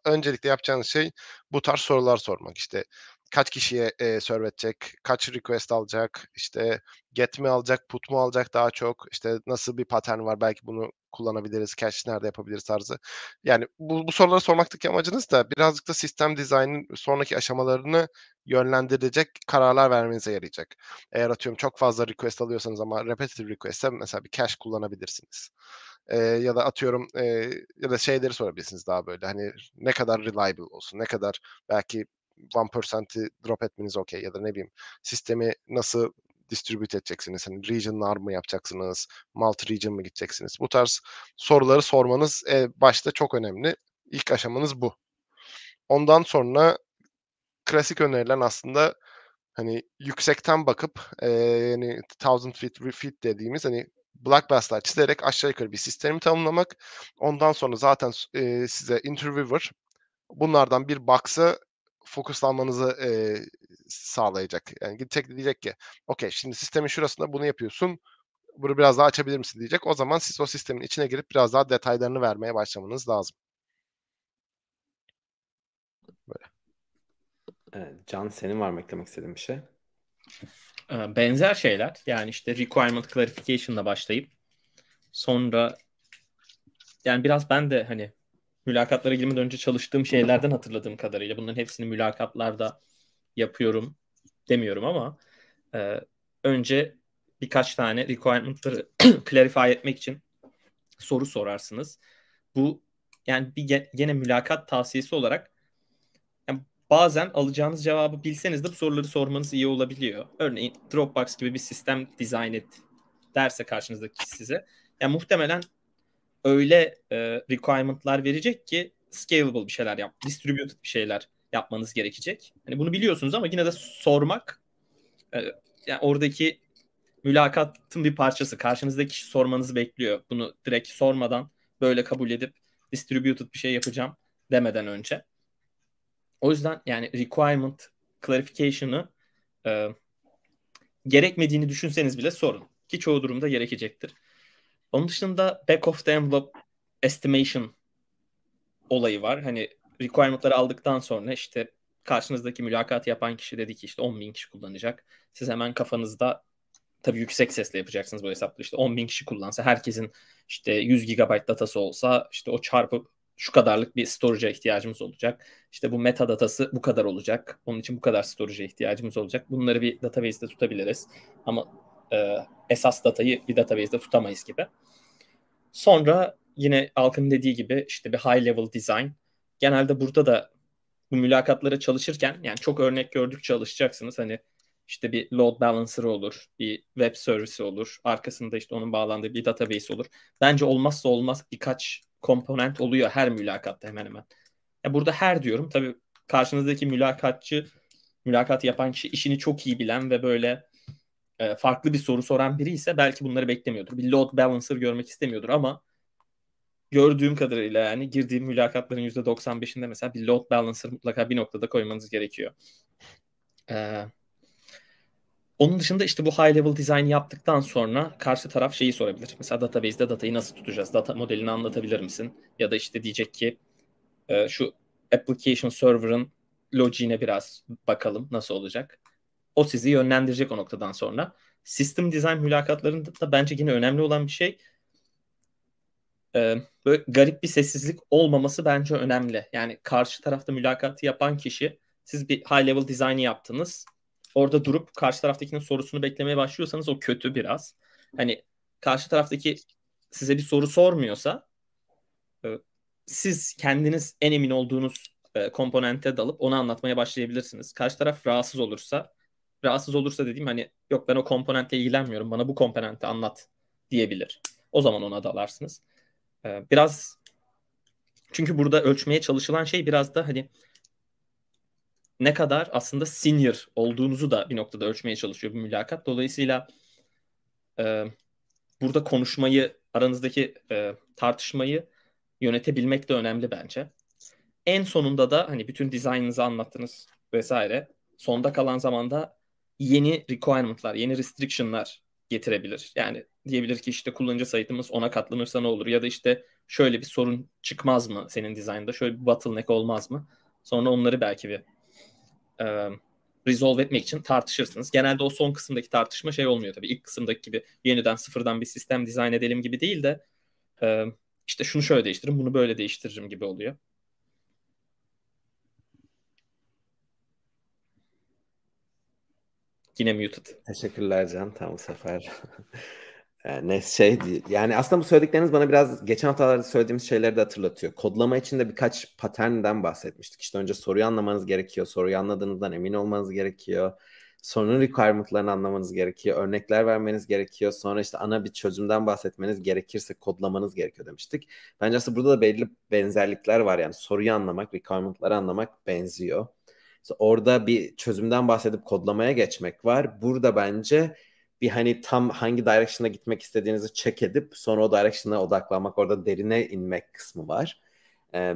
Öncelikle yapacağınız şey bu tarz sorular sormak. İşte kaç kişiye e, serve edecek, kaç request alacak, işte get mi alacak, put mu alacak daha çok, işte nasıl bir pattern var belki bunu kullanabiliriz, cache nerede yapabiliriz tarzı. Yani bu, bu soruları sormaktaki amacınız da birazcık da sistem dizaynın sonraki aşamalarını yönlendirecek kararlar vermenize yarayacak. Eğer atıyorum çok fazla request alıyorsanız ama repetitive request'e mesela bir cache kullanabilirsiniz. Ee, ya da atıyorum e, ya da şeyleri sorabilirsiniz daha böyle hani ne kadar reliable olsun, ne kadar belki 1%'i drop etmeniz okey ya da ne bileyim sistemi nasıl distribute edeceksiniz? Hani regionlar mı yapacaksınız? Multi region mı gideceksiniz? Bu tarz soruları sormanız e, başta çok önemli. İlk aşamanız bu. Ondan sonra klasik önerilen aslında hani yüksekten bakıp e, yani thousand feet feet dediğimiz hani black bass'lar çizerek aşağı yukarı bir sistemi tanımlamak. Ondan sonra zaten e, size interviewer bunlardan bir box'ı fokuslanmanızı e, sağlayacak. Yani gidecek diyecek ki okey şimdi sistemin şurasında bunu yapıyorsun. Bunu biraz daha açabilir misin diyecek. O zaman siz o sistemin içine girip biraz daha detaylarını vermeye başlamanız lazım. Böyle. Evet, Can senin var mı eklemek istediğin bir şey? Benzer şeyler. Yani işte requirement clarification'la başlayıp sonra yani biraz ben de hani mülakatlara girmeden önce çalıştığım şeylerden hatırladığım kadarıyla bunların hepsini mülakatlarda yapıyorum demiyorum ama e, önce birkaç tane requirement'ları clarify etmek için soru sorarsınız. Bu yani bir gene mülakat tavsiyesi olarak bazen alacağınız cevabı bilseniz de bu soruları sormanız iyi olabiliyor. Örneğin Dropbox gibi bir sistem dizayn et derse karşınızdaki size. Yani muhtemelen öyle e, requirement'lar verecek ki scalable bir şeyler yap, distributed bir şeyler yapmanız gerekecek. Hani bunu biliyorsunuz ama yine de sormak e, yani oradaki mülakatın bir parçası. Karşınızdaki kişi sormanızı bekliyor. Bunu direkt sormadan böyle kabul edip distributed bir şey yapacağım demeden önce. O yüzden yani requirement clarification'ı e, gerekmediğini düşünseniz bile sorun. Ki çoğu durumda gerekecektir. Onun dışında back of the envelope estimation olayı var. Hani requirement'ları aldıktan sonra işte karşınızdaki mülakatı yapan kişi dedi ki işte 10 bin kişi kullanacak. Siz hemen kafanızda tabii yüksek sesle yapacaksınız bu hesapları. İşte 10 bin kişi kullansa herkesin işte 100 GB datası olsa işte o çarpı şu kadarlık bir storage'a ihtiyacımız olacak. İşte bu metadatası bu kadar olacak. Onun için bu kadar storage'a ihtiyacımız olacak. Bunları bir database'de tutabiliriz. Ama e, esas datayı bir database'de tutamayız gibi. Sonra yine Alkın dediği gibi işte bir high level design. Genelde burada da bu mülakatlara çalışırken yani çok örnek gördük çalışacaksınız. Hani işte bir load balancer olur, bir web servisi olur. Arkasında işte onun bağlandığı bir database olur. Bence olmazsa olmaz birkaç komponent oluyor her mülakatta hemen hemen. Ya burada her diyorum. Tabii karşınızdaki mülakatçı, mülakat yapan kişi işini çok iyi bilen ve böyle e, farklı bir soru soran biri ise belki bunları beklemiyordur. Bir load balancer görmek istemiyordur ama gördüğüm kadarıyla yani girdiğim mülakatların %95'inde mesela bir load balancer mutlaka bir noktada koymanız gerekiyor. Ee, onun dışında işte bu high level design yaptıktan sonra karşı taraf şeyi sorabilir. Mesela database'de datayı nasıl tutacağız? Data modelini anlatabilir misin? Ya da işte diyecek ki e, şu application server'ın logiğine biraz bakalım nasıl olacak. O sizi yönlendirecek o noktadan sonra. System design mülakatlarında da bence yine önemli olan bir şey e, böyle garip bir sessizlik olmaması bence önemli. Yani karşı tarafta mülakatı yapan kişi siz bir high level dizaynı yaptınız. Orada durup karşı taraftakinin sorusunu beklemeye başlıyorsanız o kötü biraz. Hani karşı taraftaki size bir soru sormuyorsa e, siz kendiniz en emin olduğunuz e, komponente dalıp onu anlatmaya başlayabilirsiniz. Karşı taraf rahatsız olursa rahatsız olursa dediğim hani yok ben o komponentle ilgilenmiyorum bana bu komponenti anlat diyebilir. O zaman ona dalarsınız. E, biraz çünkü burada ölçmeye çalışılan şey biraz da hani ne kadar aslında senior olduğunuzu da bir noktada ölçmeye çalışıyor bu mülakat. Dolayısıyla e, burada konuşmayı, aranızdaki e, tartışmayı yönetebilmek de önemli bence. En sonunda da hani bütün dizaynınızı anlattınız vesaire. Sonda kalan zamanda yeni requirement'lar, yeni restriction'lar getirebilir. Yani diyebilir ki işte kullanıcı sayıtımız ona katlanırsa ne olur ya da işte şöyle bir sorun çıkmaz mı senin dizaynda, şöyle bir bottleneck olmaz mı? Sonra onları belki bir e, resolve etmek için tartışırsınız. Genelde o son kısımdaki tartışma şey olmuyor tabii. İlk kısımdaki gibi yeniden sıfırdan bir sistem dizayn edelim gibi değil de e, işte şunu şöyle değiştiririm, bunu böyle değiştiririm gibi oluyor. Yine muted. Teşekkürler Can. Tam bu sefer. ne şey yani aslında bu söyledikleriniz bana biraz geçen haftalarda söylediğimiz şeyleri de hatırlatıyor. Kodlama için de birkaç patternden bahsetmiştik. İşte önce soruyu anlamanız gerekiyor. Soruyu anladığınızdan emin olmanız gerekiyor. Sorunun requirement'larını anlamanız gerekiyor. Örnekler vermeniz gerekiyor. Sonra işte ana bir çözümden bahsetmeniz gerekirse kodlamanız gerekiyor demiştik. Bence aslında burada da belli benzerlikler var. Yani soruyu anlamak, requirement'ları anlamak benziyor. İşte orada bir çözümden bahsedip kodlamaya geçmek var. Burada bence bir hani tam hangi direction'a gitmek istediğinizi check edip sonra o direction'a odaklanmak, orada derine inmek kısmı var. Ee,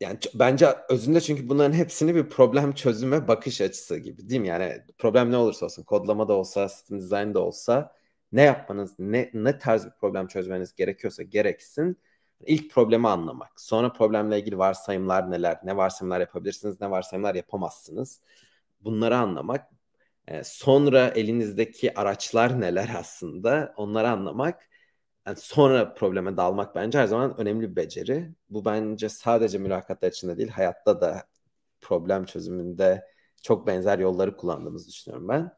yani bence özünde çünkü bunların hepsini bir problem çözüme bakış açısı gibi değil mi? Yani problem ne olursa olsun, kodlama da olsa, sistem dizayn da olsa ne yapmanız, ne, ne tarz bir problem çözmeniz gerekiyorsa gereksin ilk problemi anlamak. Sonra problemle ilgili varsayımlar neler, ne varsayımlar yapabilirsiniz, ne varsayımlar yapamazsınız. Bunları anlamak. E, sonra elinizdeki araçlar neler aslında onları anlamak. Yani sonra probleme dalmak bence her zaman önemli bir beceri. Bu bence sadece mülakatlar içinde değil hayatta da problem çözümünde çok benzer yolları kullandığımızı düşünüyorum ben.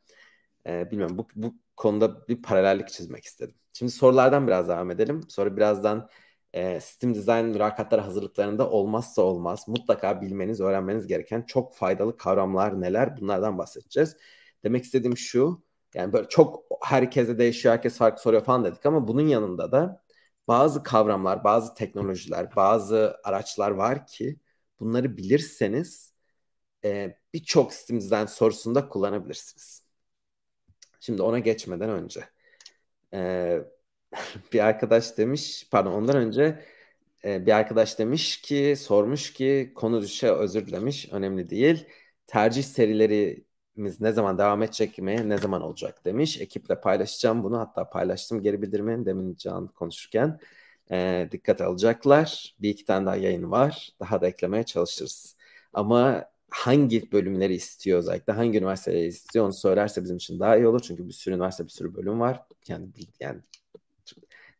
Ee, bilmiyorum bu, bu konuda bir paralellik çizmek istedim. Şimdi sorulardan biraz devam edelim. Sonra birazdan e, sistem dizayn mülakatları hazırlıklarında olmazsa olmaz mutlaka bilmeniz, öğrenmeniz gereken çok faydalı kavramlar neler bunlardan bahsedeceğiz. Demek istediğim şu yani böyle çok herkese değişiyor, herkes farklı soruyor falan dedik ama bunun yanında da bazı kavramlar, bazı teknolojiler, bazı araçlar var ki bunları bilirseniz e, birçok sistem dizayn sorusunda kullanabilirsiniz. Şimdi ona geçmeden önce e, bir arkadaş demiş, pardon ondan önce e, bir arkadaş demiş ki, sormuş ki konu dışı özür dilemiş, önemli değil. Tercih serilerimiz ne zaman devam edecek mi, ne zaman olacak demiş. Ekiple paylaşacağım bunu, hatta paylaştım geri bildirimi demin Can konuşurken. E, dikkat alacaklar. Bir iki tane daha yayın var. Daha da eklemeye çalışırız. Ama hangi bölümleri istiyor özellikle hangi üniversiteleri istiyor onu söylerse bizim için daha iyi olur. Çünkü bir sürü üniversite bir sürü bölüm var. Yani yani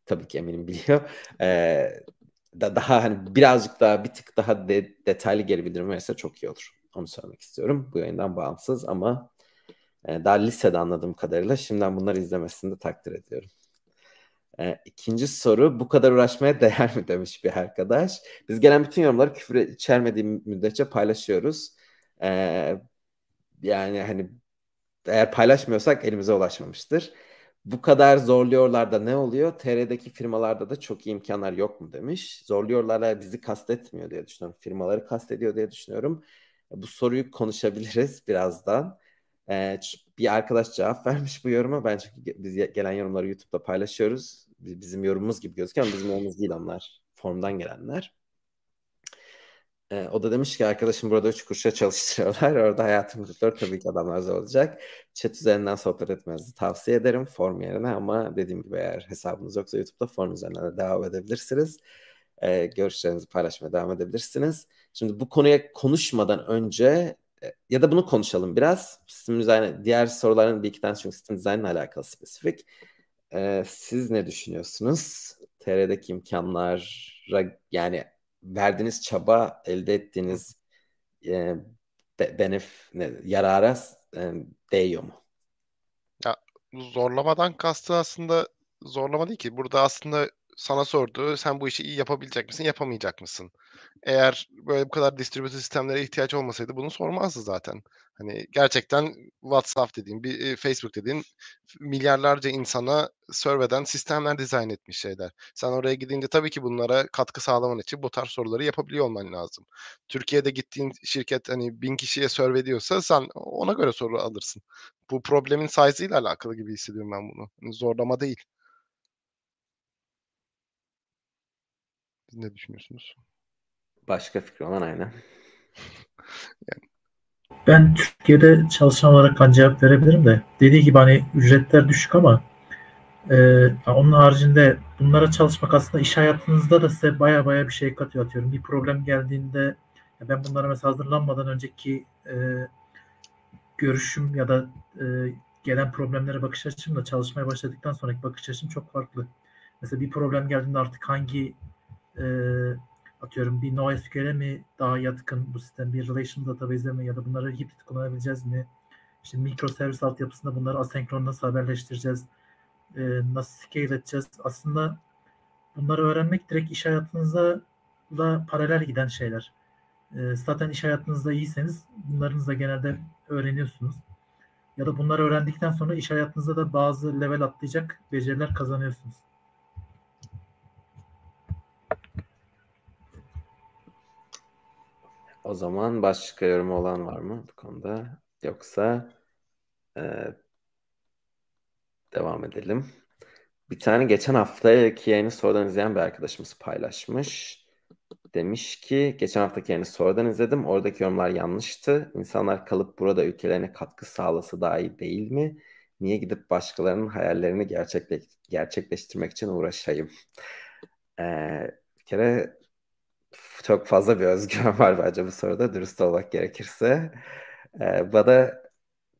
tabii ki eminim biliyor. Ee, da daha hani birazcık daha bir tık daha de, detaylı geri bildirim verirse çok iyi olur. Onu söylemek istiyorum. Bu yayından bağımsız ama e, daha lisede anladığım kadarıyla şimdiden bunları izlemesini de takdir ediyorum. E, ikinci soru bu kadar uğraşmaya değer mi demiş bir arkadaş. Biz gelen bütün yorumları küfür içermediği müddetçe paylaşıyoruz. E, yani hani eğer paylaşmıyorsak elimize ulaşmamıştır bu kadar zorluyorlar da ne oluyor? TR'deki firmalarda da çok iyi imkanlar yok mu demiş. Zorluyorlar bizi kastetmiyor diye düşünüyorum. Firmaları kastediyor diye düşünüyorum. Bu soruyu konuşabiliriz birazdan. Ee, bir arkadaş cevap vermiş bu yoruma. Ben çünkü biz gelen yorumları YouTube'da paylaşıyoruz. Bizim yorumumuz gibi gözüküyor ama bizim yorumumuz değil onlar. Formdan gelenler. E, o da demiş ki arkadaşım burada üç kuruşa çalıştırıyorlar. Orada hayatım kurtulur tabii ki adamlar zor olacak. Chat üzerinden sohbet etmenizi tavsiye ederim form yerine ama dediğim gibi eğer hesabınız yoksa YouTube'da form üzerinden de devam edebilirsiniz. E, görüşlerinizi paylaşmaya devam edebilirsiniz. Şimdi bu konuya konuşmadan önce e, ya da bunu konuşalım biraz. Sistem dizaynı, diğer soruların bir iki tane çünkü sistem dizaynla alakalı spesifik. E, siz ne düşünüyorsunuz? TR'deki imkanlara yani verdiğiniz çaba, elde ettiğiniz e, benef, ne, yarara e, değiyor mu? Ya zorlamadan kastı aslında zorlama değil ki. Burada aslında sana sordu. Sen bu işi iyi yapabilecek misin, yapamayacak mısın? Eğer böyle bu kadar distribütör sistemlere ihtiyaç olmasaydı bunu sormazdı zaten. Hani gerçekten WhatsApp dediğin, bir Facebook dediğin milyarlarca insana serve eden sistemler dizayn etmiş şeyler. Sen oraya gidince tabii ki bunlara katkı sağlaman için bu tarz soruları yapabiliyor olman lazım. Türkiye'de gittiğin şirket hani bin kişiye serve ediyorsa sen ona göre soru alırsın. Bu problemin size ile alakalı gibi hissediyorum ben bunu. Yani zorlama değil. Siz ne düşünüyorsunuz? Başka fikri olan aynen. yani. Ben Türkiye'de çalışan olarak kan cevap verebilirim de dediği gibi hani ücretler düşük ama e, onun haricinde bunlara çalışmak aslında iş hayatınızda da size baya baya bir şey katıyor atıyorum. Bir problem geldiğinde ben bunlara mesela hazırlanmadan önceki e, görüşüm ya da e, gelen problemlere bakış açımla çalışmaya başladıktan sonraki bakış açım çok farklı. Mesela bir problem geldiğinde artık hangi e, atıyorum bir NoSQL'e mi daha yatkın bu sistem, bir relation database'e mi ya da bunları hibrit kullanabileceğiz mi? İşte mikroservis altyapısında bunları asenkron nasıl haberleştireceğiz? E, nasıl scale edeceğiz? Aslında bunları öğrenmek direkt iş hayatınızda da paralel giden şeyler. E, zaten iş hayatınızda iyiyseniz bunlarınızı da genelde öğreniyorsunuz. Ya da bunları öğrendikten sonra iş hayatınızda da bazı level atlayacak beceriler kazanıyorsunuz. O zaman başka yorum olan var mı bu konuda? Yoksa e, devam edelim. Bir tane geçen haftaki yayını sonradan izleyen bir arkadaşımız paylaşmış. Demiş ki geçen haftaki yayını sonradan izledim. Oradaki yorumlar yanlıştı. İnsanlar kalıp burada ülkelerine katkı sağlası daha iyi değil mi? Niye gidip başkalarının hayallerini gerçekle gerçekleştirmek için uğraşayım? Ee, bir kere çok fazla bir özgüven var bence bu soruda dürüst olmak gerekirse. Ee, bana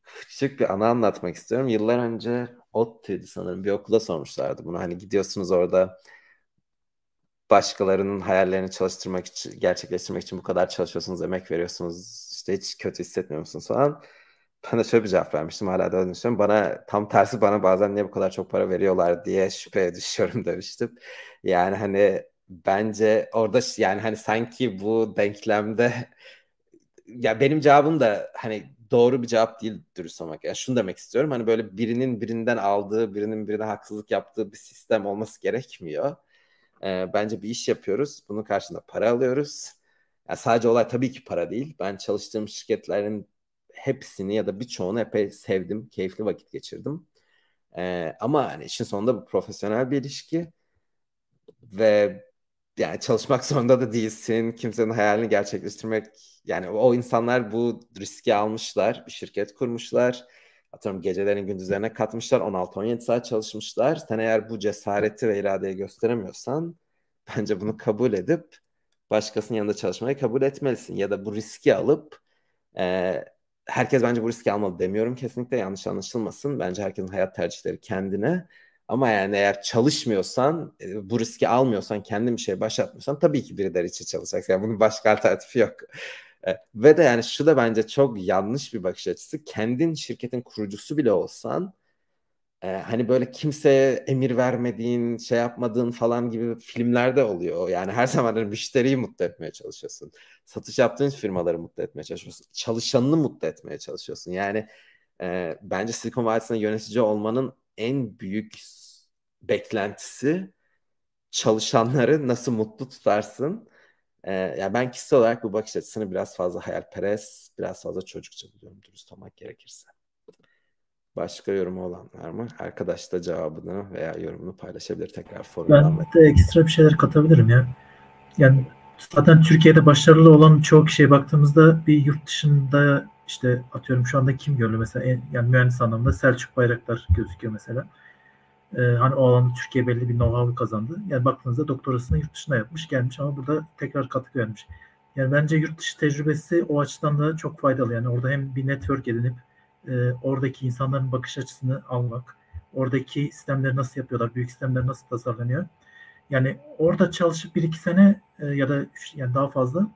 küçük bir anı anlatmak istiyorum. Yıllar önce ODTÜ'ydü sanırım bir okula sormuşlardı bunu. Hani gidiyorsunuz orada başkalarının hayallerini çalıştırmak için, gerçekleştirmek için bu kadar çalışıyorsunuz, emek veriyorsunuz. İşte hiç kötü hissetmiyor musunuz falan. Ben de şöyle bir cevap vermiştim. Hala da düşünüyorum. Bana tam tersi bana bazen niye bu kadar çok para veriyorlar diye şüpheye düşüyorum demiştim. Yani hani bence orada yani hani sanki bu denklemde ya benim cevabım da hani doğru bir cevap değil dürüst olmak. Yani şunu demek istiyorum. Hani böyle birinin birinden aldığı, birinin birine haksızlık yaptığı bir sistem olması gerekmiyor. Ee, bence bir iş yapıyoruz. Bunun karşılığında para alıyoruz. Yani sadece olay tabii ki para değil. Ben çalıştığım şirketlerin hepsini ya da birçoğunu epey sevdim. Keyifli vakit geçirdim. Ee, ama hani işin sonunda bu profesyonel bir ilişki ve yani çalışmak zorunda da değilsin. Kimsenin hayalini gerçekleştirmek yani o insanlar bu riski almışlar. Bir şirket kurmuşlar. Atıyorum gecelerin gündüzlerine katmışlar. 16-17 saat çalışmışlar. Sen eğer bu cesareti ve iradeyi gösteremiyorsan bence bunu kabul edip başkasının yanında çalışmayı kabul etmelisin. Ya da bu riski alıp e, herkes bence bu riski almalı demiyorum kesinlikle yanlış anlaşılmasın. Bence herkesin hayat tercihleri kendine. Ama yani eğer çalışmıyorsan, e, bu riski almıyorsan, kendin bir şey başlatmıyorsan tabii ki birileri için çalışacaksın. Yani bunun başka alternatifi yok. E, ve de yani şu da bence çok yanlış bir bakış açısı. Kendin şirketin kurucusu bile olsan e, hani böyle kimseye emir vermediğin, şey yapmadığın falan gibi filmlerde oluyor. Yani her zaman hani müşteriyi mutlu etmeye çalışıyorsun. Satış yaptığın firmaları mutlu etmeye çalışıyorsun. Çalışanını mutlu etmeye çalışıyorsun. Yani e, bence Silikon Vadisi'nde yönetici olmanın en büyük beklentisi çalışanları nasıl mutlu tutarsın. Ee, yani ben kişisel olarak bu bakış açısını biraz fazla hayalperest, biraz fazla çocukça buluyorum dürüst olmak gerekirse. Başka yorumu olan var mı? Arkadaş da cevabını veya yorumunu paylaşabilir tekrar forumdan. Ben de ekstra bir şeyler katabilirim ya. Yani zaten Türkiye'de başarılı olan çoğu kişiye baktığımızda bir yurt dışında işte atıyorum şu anda kim görülüyor mesela yani mühendis anlamında Selçuk Bayraktar gözüküyor mesela. Ee, hani o alanda Türkiye belli bir know-how kazandı. Yani baktığınızda doktorasını yurt dışında yapmış gelmiş ama burada tekrar katkı vermiş. Yani bence yurt dışı tecrübesi o açıdan da çok faydalı. Yani orada hem bir network edinip e, oradaki insanların bakış açısını almak, oradaki sistemleri nasıl yapıyorlar, büyük sistemler nasıl tasarlanıyor. Yani orada çalışıp bir iki sene e, ya da yani daha fazla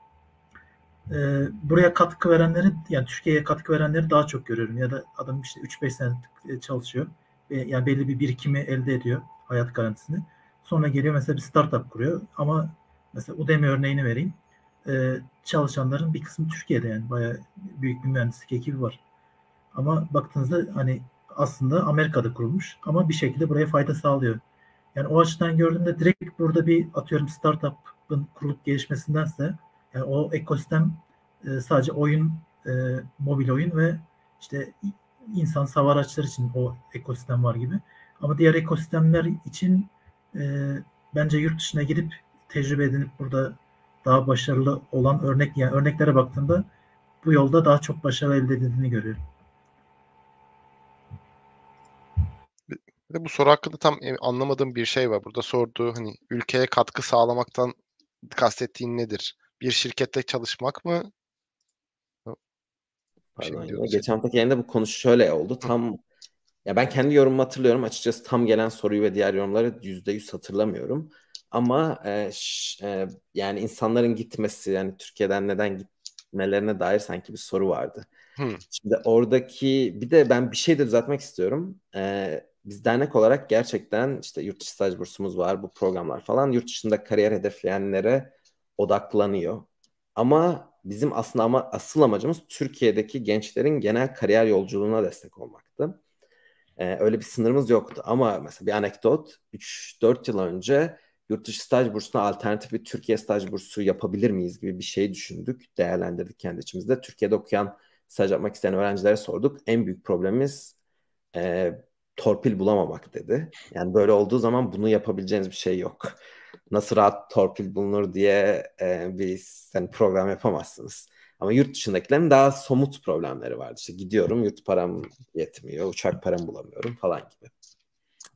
e, buraya katkı verenleri yani Türkiye'ye katkı verenleri daha çok görüyorum. Ya da adam işte 3-5 sene çalışıyor. Ve yani belli bir birikimi elde ediyor hayat garantisini. Sonra geliyor mesela bir startup kuruyor ama mesela Udemy örneğini vereyim. Ee, çalışanların bir kısmı Türkiye'de yani bayağı büyük bir mühendislik ekibi var. Ama baktığınızda hani aslında Amerika'da kurulmuş ama bir şekilde buraya fayda sağlıyor. Yani o açıdan gördüğümde direkt burada bir atıyorum startup'ın kurulup gelişmesindense yani o ekosistem e, sadece oyun, e, mobil oyun ve işte insan savar araçlar için o ekosistem var gibi. Ama diğer ekosistemler için e, bence yurt dışına gidip tecrübe edinip burada daha başarılı olan örnek yani örneklere baktığımda bu yolda daha çok başarı elde edildiğini görüyorum. Bir de bu soru hakkında tam anlamadığım bir şey var. Burada sorduğu hani ülkeye katkı sağlamaktan kastettiğin nedir? Bir şirkette çalışmak mı? Pardon, ya. Geçen haftaki yayında bu konu şöyle oldu. Tam ya ben kendi yorumumu hatırlıyorum. Açıkçası tam gelen soruyu ve diğer yorumları yüzde yüz hatırlamıyorum. Ama e, ş, e, yani insanların gitmesi yani Türkiye'den neden gitmelerine dair sanki bir soru vardı. Hmm. Şimdi oradaki bir de ben bir şey de düzeltmek istiyorum. E, biz dernek olarak gerçekten işte yurt dışı staj bursumuz var, bu programlar falan yurt dışında kariyer hedefleyenlere odaklanıyor. Ama bizim aslında ama asıl amacımız Türkiye'deki gençlerin genel kariyer yolculuğuna destek olmaktı. Ee, öyle bir sınırımız yoktu. Ama mesela bir anekdot 3-4 yıl önce yurt dışı staj bursuna alternatif bir Türkiye staj bursu yapabilir miyiz gibi bir şey düşündük. Değerlendirdik kendi içimizde. Türkiye'de okuyan staj yapmak isteyen öğrencilere sorduk. En büyük problemimiz e, torpil bulamamak dedi. Yani böyle olduğu zaman bunu yapabileceğiniz bir şey yok. Nasıl rahat torpil bulunur diye e, bir yani program yapamazsınız. Ama yurt dışındakilerin daha somut problemleri vardı. İşte gidiyorum yurt param yetmiyor, uçak param bulamıyorum falan gibi.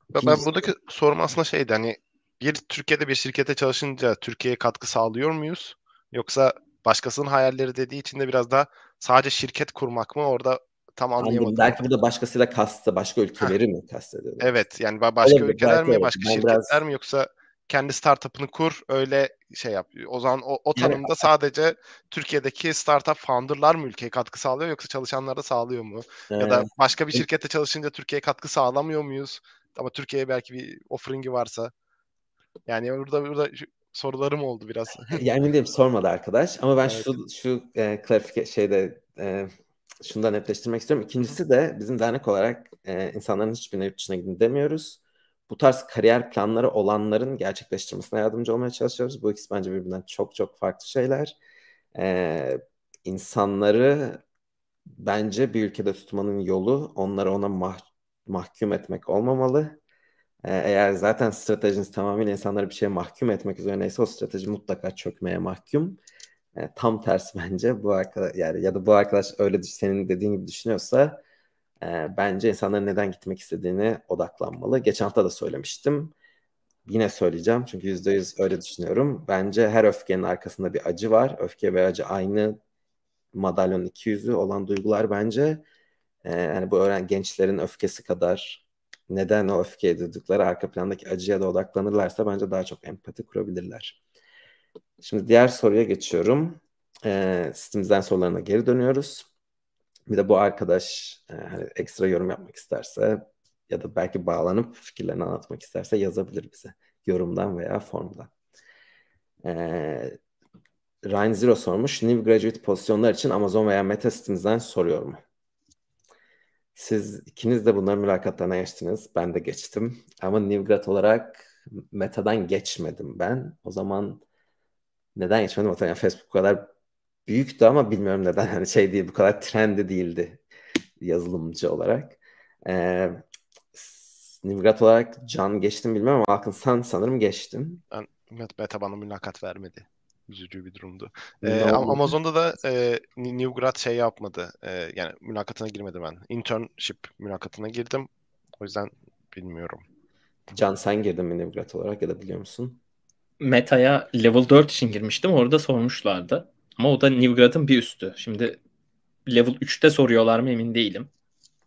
İkincisi, ben buradaki sorum aslında şeydi hani bir Türkiye'de bir şirkete çalışınca Türkiye'ye katkı sağlıyor muyuz? Yoksa başkasının hayalleri dediği için de biraz daha sadece şirket kurmak mı orada tam anlayamadım. Anladım. Belki burada başkasıyla kastı, başka ülkeleri mi kastediyor? Evet yani başka Olabilir, ülkeler mi, başka şirketler biraz... mi yoksa kendi startup'ını kur öyle şey yap. O zaman o, o tanımda evet. sadece Türkiye'deki startup founder'lar mı ülkeye katkı sağlıyor yoksa çalışanlar da sağlıyor mu? Evet. Ya da başka bir şirkette çalışınca Türkiye'ye katkı sağlamıyor muyuz? Ama Türkiye'ye belki bir offering'i varsa. Yani burada burada sorularım oldu biraz. yani değilim sormadı arkadaş ama ben evet. şu şu e, clarify şeyde e, şunu da netleştirmek istiyorum. İkincisi de bizim dernek olarak e, insanların hiçbirine yurt dışına gidin demiyoruz bu tarz kariyer planları olanların gerçekleştirmesine yardımcı olmaya çalışıyoruz. Bu ikisi bence birbirinden çok çok farklı şeyler. Ee, insanları bence bir ülkede tutmanın yolu onları ona mah mahkum etmek olmamalı. Ee, eğer zaten stratejiniz tamamıyla insanları bir şeye mahkum etmek üzerineyse o strateji mutlaka çökmeye mahkum. Ee, tam tersi bence bu arkadaş yani ya da bu arkadaş öyle senin dediğin gibi düşünüyorsa e, bence insanların neden gitmek istediğini odaklanmalı. Geçen hafta da söylemiştim. Yine söyleyeceğim çünkü yüzde yüz öyle düşünüyorum. Bence her öfkenin arkasında bir acı var. Öfke ve acı aynı madalyonun iki yüzü olan duygular bence. E, yani bu öğren gençlerin öfkesi kadar neden o öfkeye duydukları arka plandaki acıya da odaklanırlarsa bence daha çok empati kurabilirler. Şimdi diğer soruya geçiyorum. E, sistemimizden sorularına geri dönüyoruz. Bir de bu arkadaş e, hani ekstra yorum yapmak isterse ya da belki bağlanıp fikirlerini anlatmak isterse yazabilir bize yorumdan veya formdan. Ee, Ryan Zero sormuş. New graduate pozisyonlar için Amazon veya Meta sitemizden soruyor mu? Siz ikiniz de bunların mülakatlarına geçtiniz. Ben de geçtim. Ama New grad olarak Meta'dan geçmedim ben. O zaman neden geçmedim? Yani Facebook kadar büyüktü ama bilmiyorum neden hani şey değil bu kadar trendi değildi yazılımcı olarak. Ee, Nivgat olarak Can geçtim bilmem ama Akın sen sanırım geçtin. Ben Meta bana mülakat vermedi. Üzücü bir durumdu. Ee, Amazon'da da e, Newgrad şey yapmadı. E, yani mülakatına girmedi ben. Internship mülakatına girdim. O yüzden bilmiyorum. Can sen girdin mi Newgrad olarak ya da biliyor musun? Meta'ya level 4 için girmiştim. Orada sormuşlardı. Ama o da Nivgrad'ın bir üstü. Şimdi level 3'te soruyorlar mı emin değilim.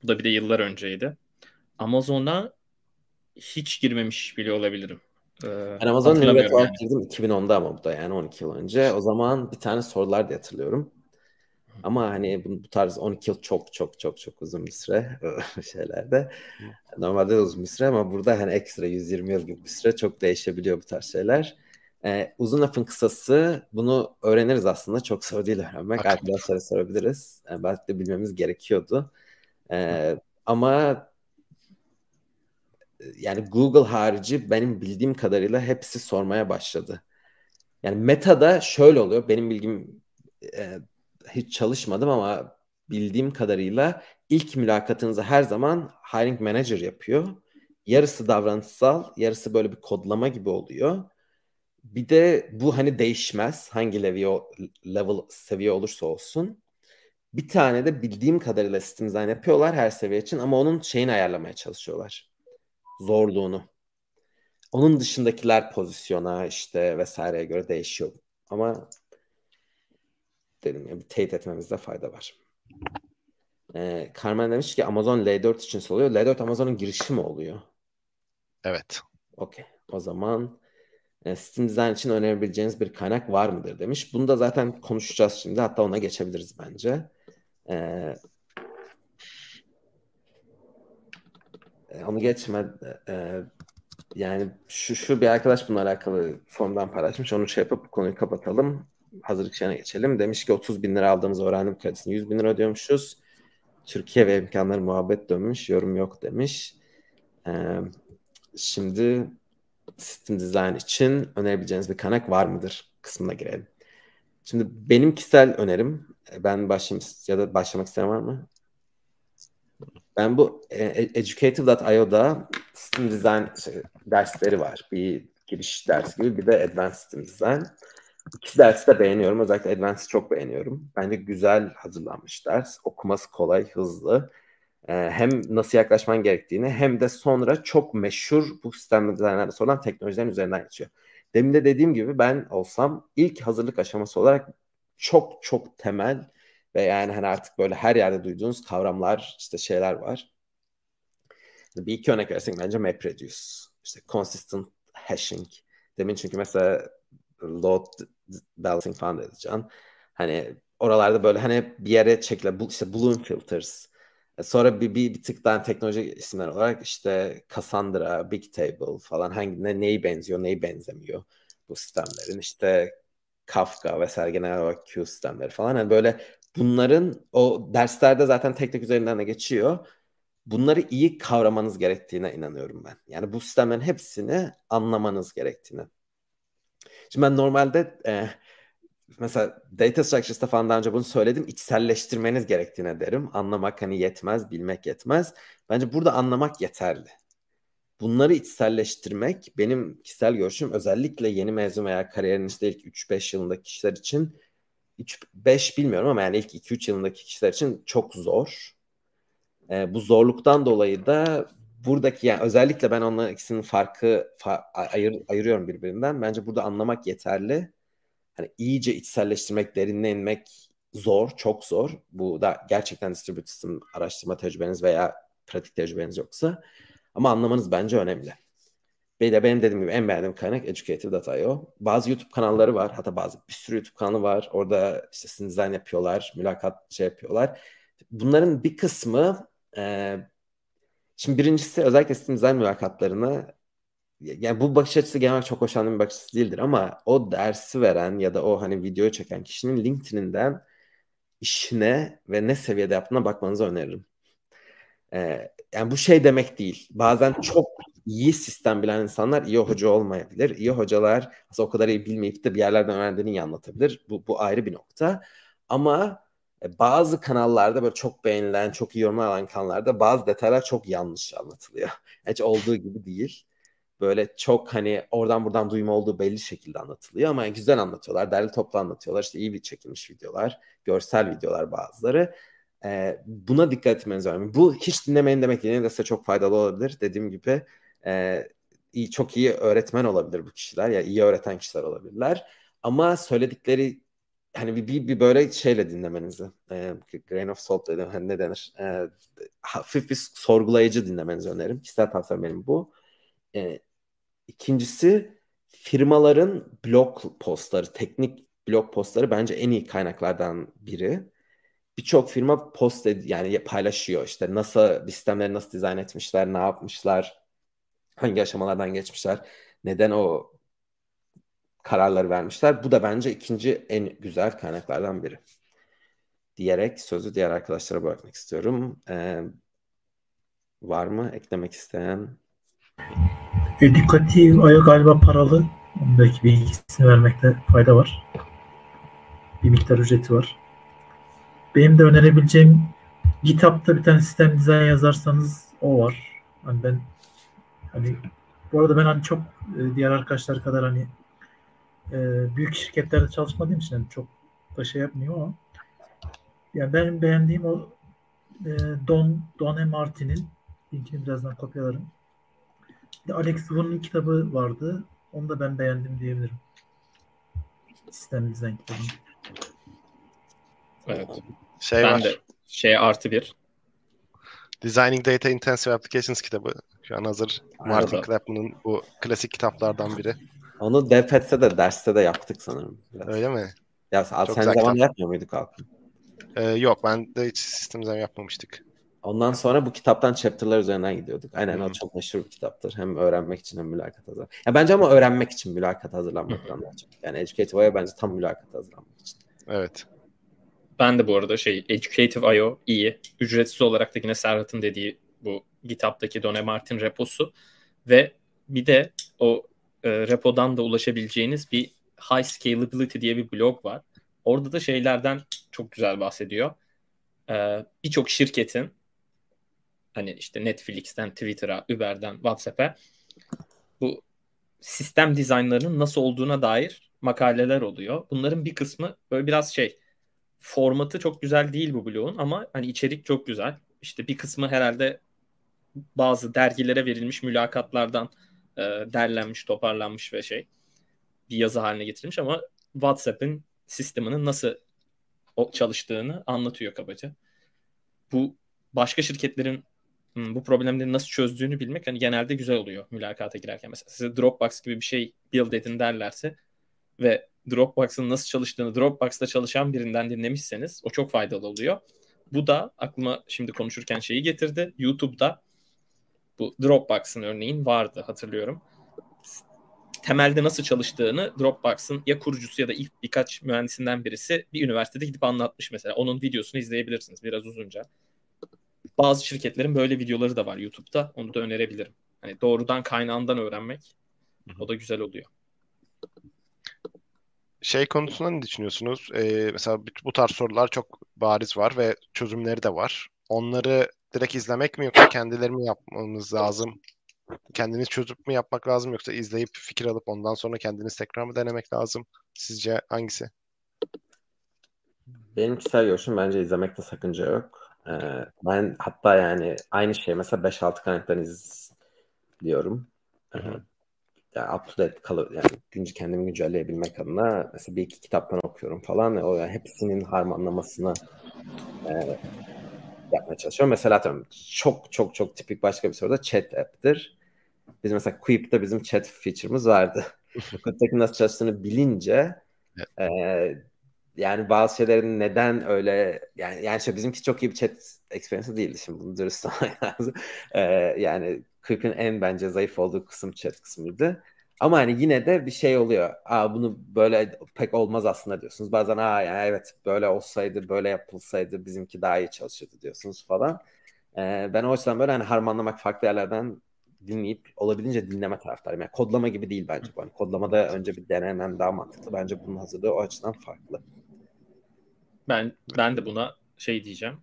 Bu da bir de yıllar önceydi. Amazon'a hiç girmemiş bile olabilirim. Ee, ben Amazon Nivgrad'a yani. girdim 2010'da ama bu da yani 12 yıl önce. O zaman bir tane sorular diye hatırlıyorum. Ama hani bu, bu tarz 12 yıl çok çok çok çok uzun bir süre şeylerde. Normalde de uzun bir süre ama burada hani ekstra 120 yıl gibi bir süre çok değişebiliyor bu tarz şeyler. Ee, uzun lafın kısası bunu öğreniriz aslında. Çok zor değil öğrenmek. Arkadaşlara sorabiliriz. Yani belki de bilmemiz gerekiyordu. Ee, ama yani Google harici benim bildiğim kadarıyla hepsi sormaya başladı. Yani Meta'da şöyle oluyor. Benim bilgim e, hiç çalışmadım ama bildiğim kadarıyla ilk mülakatınızı her zaman hiring manager yapıyor. Yarısı davranışsal, yarısı böyle bir kodlama gibi oluyor. Bir de bu hani değişmez hangi level, level seviye olursa olsun. Bir tane de bildiğim kadarıyla sistem design yapıyorlar her seviye için ama onun şeyini ayarlamaya çalışıyorlar. Zorluğunu. Onun dışındakiler pozisyona işte vesaireye göre değişiyor. Ama dedim ya bir teyit etmemizde fayda var. Ee, Carmen demiş ki Amazon L4 için soruyor. L4 Amazon'un girişi mi oluyor? Evet. Okey. O zaman e, Steam Design için önerebileceğiniz bir kaynak var mıdır demiş. Bunu da zaten konuşacağız şimdi. Hatta ona geçebiliriz bence. Ee, e, onu geçme e, yani şu, şu bir arkadaş bununla alakalı formdan paylaşmış. Onu şey yapıp konuyu kapatalım. Hazırlık şeyine geçelim. Demiş ki 30 bin lira aldığımız öğrendim kredisini 100 bin lira ödüyormuşuz. Türkiye ve imkanları muhabbet dönmüş. Yorum yok demiş. Ee, şimdi sistem design için önerebileceğiniz bir kaynak var mıdır kısmına girelim. Şimdi benim kişisel önerim ben başlayayım ya da başlamak isteyen var mı? Ben bu e, e, educative.io'da System Design şey, dersleri var. Bir giriş dersi gibi bir de Advanced System Design. İkisi dersi de beğeniyorum. Özellikle Advanced'ı çok beğeniyorum. Bence güzel hazırlanmış ders. Okuması kolay, hızlı. Ee, hem nasıl yaklaşman gerektiğini hem de sonra çok meşhur bu sistem dizaynlarda sorulan teknolojilerin üzerinden geçiyor. Demin de dediğim gibi ben olsam ilk hazırlık aşaması olarak çok çok temel ve yani hani artık böyle her yerde duyduğunuz kavramlar işte şeyler var. Bir iki örnek versek bence MapReduce, işte consistent hashing. Demin çünkü mesela load balancing falan dedi Can. Hani oralarda böyle hani bir yere çekile işte balloon filters. Sonra bir, bir, bir tık daha teknoloji isimler olarak işte Cassandra, Bigtable falan hangi ne, neyi benziyor, neyi benzemiyor bu sistemlerin. işte Kafka vesaire genel olarak Q sistemleri falan. Yani böyle bunların o derslerde zaten tek tek üzerinden de geçiyor. Bunları iyi kavramanız gerektiğine inanıyorum ben. Yani bu sistemlerin hepsini anlamanız gerektiğine. Şimdi ben normalde e, mesela data structures'ta falan daha önce bunu söyledim. İçselleştirmeniz gerektiğine derim. Anlamak hani yetmez, bilmek yetmez. Bence burada anlamak yeterli. Bunları içselleştirmek benim kişisel görüşüm özellikle yeni mezun veya kariyerin işte ilk 3-5 yılındaki kişiler için 3-5 bilmiyorum ama yani ilk 2-3 yılındaki kişiler için çok zor. E, bu zorluktan dolayı da buradaki yani özellikle ben onların ikisinin farkı fa- ayır, ayırıyorum birbirinden. Bence burada anlamak yeterli. Hani iyice içselleştirmek, derinine inmek zor, çok zor. Bu da gerçekten distributed system araştırma tecrübeniz veya pratik tecrübeniz yoksa. Ama anlamanız bence önemli. Bir de benim dediğim gibi en beğendiğim kaynak Educative.io. Bazı YouTube kanalları var. Hatta bazı bir sürü YouTube kanalı var. Orada işte sizden yapıyorlar. Mülakat şey yapıyorlar. Bunların bir kısmı e, şimdi birincisi özellikle sistem mülakatlarını yani bu bakış açısı genel çok hoşlandığım bir bakış açısı değildir ama o dersi veren ya da o hani videoyu çeken kişinin LinkedIn'inden işine ve ne seviyede yaptığına bakmanızı öneririm. Ee, yani bu şey demek değil. Bazen çok iyi sistem bilen insanlar iyi hoca olmayabilir. İyi hocalar aslında o kadar iyi bilmeyip de bir yerlerden öğrendiğini iyi anlatabilir. Bu, bu ayrı bir nokta. Ama bazı kanallarda böyle çok beğenilen, çok iyi yorumlar alan kanallarda bazı detaylar çok yanlış anlatılıyor. Hiç olduğu gibi değil. Böyle çok hani oradan buradan duyma olduğu belli şekilde anlatılıyor ama güzel anlatıyorlar. Derli toplu anlatıyorlar. İşte iyi bir çekilmiş videolar, görsel videolar bazıları. Ee, buna dikkat etmeniz önemli. Bu hiç dinlemeyin demek değil. de size çok faydalı olabilir. Dediğim gibi e, iyi, çok iyi öğretmen olabilir bu kişiler. Ya yani iyi öğreten kişiler olabilirler. Ama söyledikleri hani bir, bir, bir böyle şeyle dinlemenizi e, grain of salt dedim hani ne denir e, hafif bir sorgulayıcı dinlemenizi öneririm. Kişisel tavsiyem benim bu. E, ikincisi firmaların blog postları, teknik blog postları bence en iyi kaynaklardan biri. birçok firma post ed- yani paylaşıyor işte nasıl sistemleri nasıl dizayn etmişler, ne yapmışlar, hangi aşamalardan geçmişler, neden o kararları vermişler. Bu da bence ikinci en güzel kaynaklardan biri. Diyerek sözü diğer arkadaşlara bırakmak istiyorum. Ee, var mı eklemek isteyen? Edukatif aya galiba paralı. Belki bir ikisini vermekte fayda var. Bir miktar ücreti var. Benim de önerebileceğim GitHub'da bir tane sistem dizayn yazarsanız o var. Hani ben hani bu arada ben hani çok e, diğer arkadaşlar kadar hani e, büyük şirketlerde çalışmadığım için yani çok da şey yapmıyor ama yani benim beğendiğim o e, Don Don. Martin'in linkini birazdan kopyalarım. Bir de Alex Woon'un kitabı vardı. Onu da ben beğendim diyebilirim. Sistem dizayn kitabı. Evet. Şey ben var. de şey artı bir. Designing Data Intensive Applications kitabı. Şu an hazır. Martin Evet. Clapman'ın bu klasik kitaplardan biri. Onu DevPats'te de derste de yaptık sanırım. Biraz. Öyle mi? Ya sen Çok sen zaman yapmıyor muyduk Hakan? Ee, yok ben de hiç sistem design yapmamıştık. Ondan sonra bu kitaptan chapter'lar üzerinden gidiyorduk. Aynen o Hı. çok meşhur bir kitaptır. Hem öğrenmek için hem mülakat hazırlamak. Ya bence ama öğrenmek için mülakat hazırlanmaktan daha çok. Yani Educative'a bence tam mülakat hazırlanmak için. Evet. Ben de bu arada şey Educative.io iyi. Ücretsiz olarak da yine Serhat'ın dediği bu GitHub'daki Done Martin reposu ve bir de o e, repodan da ulaşabileceğiniz bir High Scalability diye bir blog var. Orada da şeylerden çok güzel bahsediyor. E, Birçok şirketin hani işte Netflix'ten Twitter'a, Uber'den WhatsApp'a bu sistem dizaynlarının nasıl olduğuna dair makaleler oluyor. Bunların bir kısmı böyle biraz şey formatı çok güzel değil bu blogun ama hani içerik çok güzel. İşte bir kısmı herhalde bazı dergilere verilmiş mülakatlardan e, derlenmiş, toparlanmış ve şey bir yazı haline getirilmiş ama WhatsApp'ın sisteminin nasıl çalıştığını anlatıyor kabaca. Bu başka şirketlerin hmm, bu problemleri nasıl çözdüğünü bilmek hani genelde güzel oluyor mülakata girerken. Mesela size Dropbox gibi bir şey build edin derlerse ve Dropbox'ın nasıl çalıştığını Dropbox'ta çalışan birinden dinlemişseniz o çok faydalı oluyor. Bu da aklıma şimdi konuşurken şeyi getirdi. YouTube'da bu Dropbox'ın örneğin vardı hatırlıyorum. Temelde nasıl çalıştığını Dropbox'ın ya kurucusu ya da ilk birkaç mühendisinden birisi bir üniversitede gidip anlatmış mesela. Onun videosunu izleyebilirsiniz biraz uzunca. Bazı şirketlerin böyle videoları da var YouTube'da. Onu da önerebilirim. Hani doğrudan kaynağından öğrenmek o da güzel oluyor. Şey konusunda ne düşünüyorsunuz? Ee, mesela bu tarz sorular çok bariz var ve çözümleri de var. Onları direkt izlemek mi yoksa kendileri mi yapmamız lazım? Kendiniz çözüp mü yapmak lazım yoksa izleyip fikir alıp ondan sonra kendiniz tekrar mı denemek lazım? Sizce hangisi? Benim kişisel görüşüm bence izlemekte sakınca yok. Ee, ben hatta yani aynı şey mesela 5-6 kaynaktan izliyorum. Ee, yani up to date kalır yani günce kendimi güncelleyebilmek adına mesela bir iki kitaptan okuyorum falan. O yani hepsinin harmanlamasını e, yapmaya çalışıyorum. Mesela atıyorum çok çok çok tipik başka bir soruda chat app'tir. Biz mesela Quip'te bizim chat feature'ımız vardı. Quip'teki nasıl çalıştığını bilince e, yani bazı şeylerin neden öyle yani yani şey bizimki çok iyi bir chat experience değildi şimdi bunu dürüst olmak lazım. E, yani Quip'in en bence zayıf olduğu kısım chat kısmıydı. Ama hani yine de bir şey oluyor. Aa bunu böyle pek olmaz aslında diyorsunuz. Bazen aa yani evet böyle olsaydı böyle yapılsaydı bizimki daha iyi çalışırdı diyorsunuz falan. Ee, ben o yüzden böyle hani harmanlamak farklı yerlerden dinleyip olabildiğince dinleme taraftarıyım. Yani kodlama gibi değil bence bu. Yani kodlamada önce bir denemen daha mantıklı. Bence bunun hazırlığı o açıdan farklı. Ben ben de buna şey diyeceğim.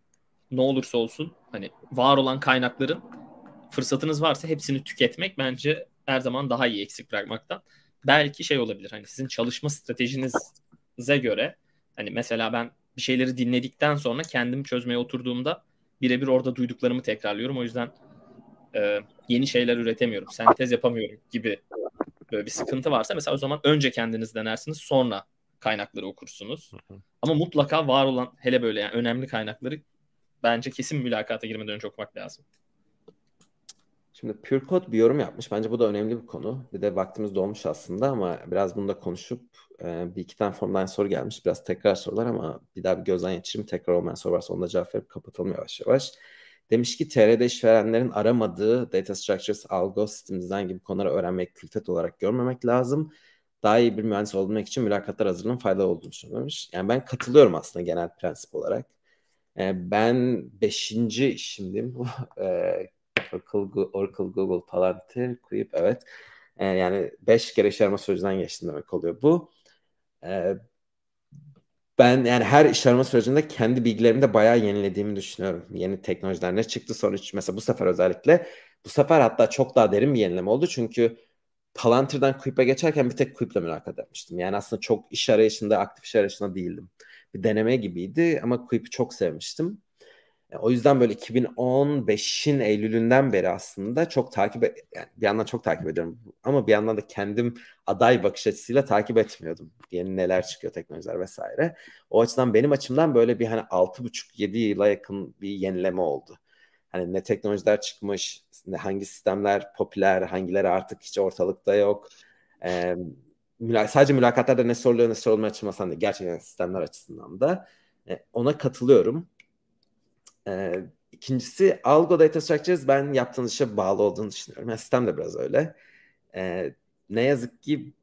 Ne olursa olsun hani var olan kaynakların fırsatınız varsa hepsini tüketmek bence her zaman daha iyi eksik bırakmaktan. Belki şey olabilir hani sizin çalışma stratejinize göre hani mesela ben bir şeyleri dinledikten sonra kendim çözmeye oturduğumda birebir orada duyduklarımı tekrarlıyorum. O yüzden e, yeni şeyler üretemiyorum, sentez yapamıyorum gibi böyle bir sıkıntı varsa mesela o zaman önce kendiniz denersiniz sonra kaynakları okursunuz. Ama mutlaka var olan hele böyle yani önemli kaynakları bence kesin mülakata girmeden önce okumak lazım. Şimdi Pure bir yorum yapmış. Bence bu da önemli bir konu. Bir de vaktimiz dolmuş aslında ama biraz bunu da konuşup e, bir iki tane formdan soru gelmiş. Biraz tekrar sorular ama bir daha bir gözden geçireyim. Tekrar olmayan soru varsa onda cevap verip kapatalım yavaş yavaş. Demiş ki TR'de işverenlerin aramadığı data structures, algo, system design gibi konuları öğrenmek külfet olarak görmemek lazım. Daha iyi bir mühendis olmak için mülakatlar hazırlığının faydalı olduğunu düşünüyormuş. Yani ben katılıyorum aslında genel prensip olarak. E, ben beşinci işimdim. Oracle, Oracle, Google, Palantir, Quip evet. E, yani beş kere iş arama sürecinden geçtim demek oluyor bu. E, ben yani her iş arama sürecinde kendi bilgilerimi de bayağı yenilediğimi düşünüyorum. Yeni teknolojiler ne çıktı sonuç mesela bu sefer özellikle bu sefer hatta çok daha derin bir yenileme oldu çünkü Palantir'den Quip'e geçerken bir tek Quip'le mülakat etmiştim. Yani aslında çok iş arayışında, aktif iş arayışında değildim. Bir deneme gibiydi ama Quip'i çok sevmiştim. E, o yüzden böyle 2015'in Eylül'ünden beri aslında çok takip e, yani bir yandan çok takip ediyorum ama bir yandan da kendim aday bakış açısıyla takip etmiyordum. Yeni neler çıkıyor teknolojiler vesaire. O açıdan benim açımdan böyle bir hani 6,5-7 yıla yakın bir yenileme oldu. Hani ne teknolojiler çıkmış, ne hangi sistemler popüler, hangileri artık hiç ortalıkta yok. Ee, müla sadece mülakatlarda ne soruluyor ne sorulmaya açılmasan da gerçekten sistemler açısından da e, ona katılıyorum. Ee, ikincisi Algo Data Structures ben yaptığınız işe bağlı olduğunu düşünüyorum. Yani sistem de biraz öyle. Ee, ne yazık ki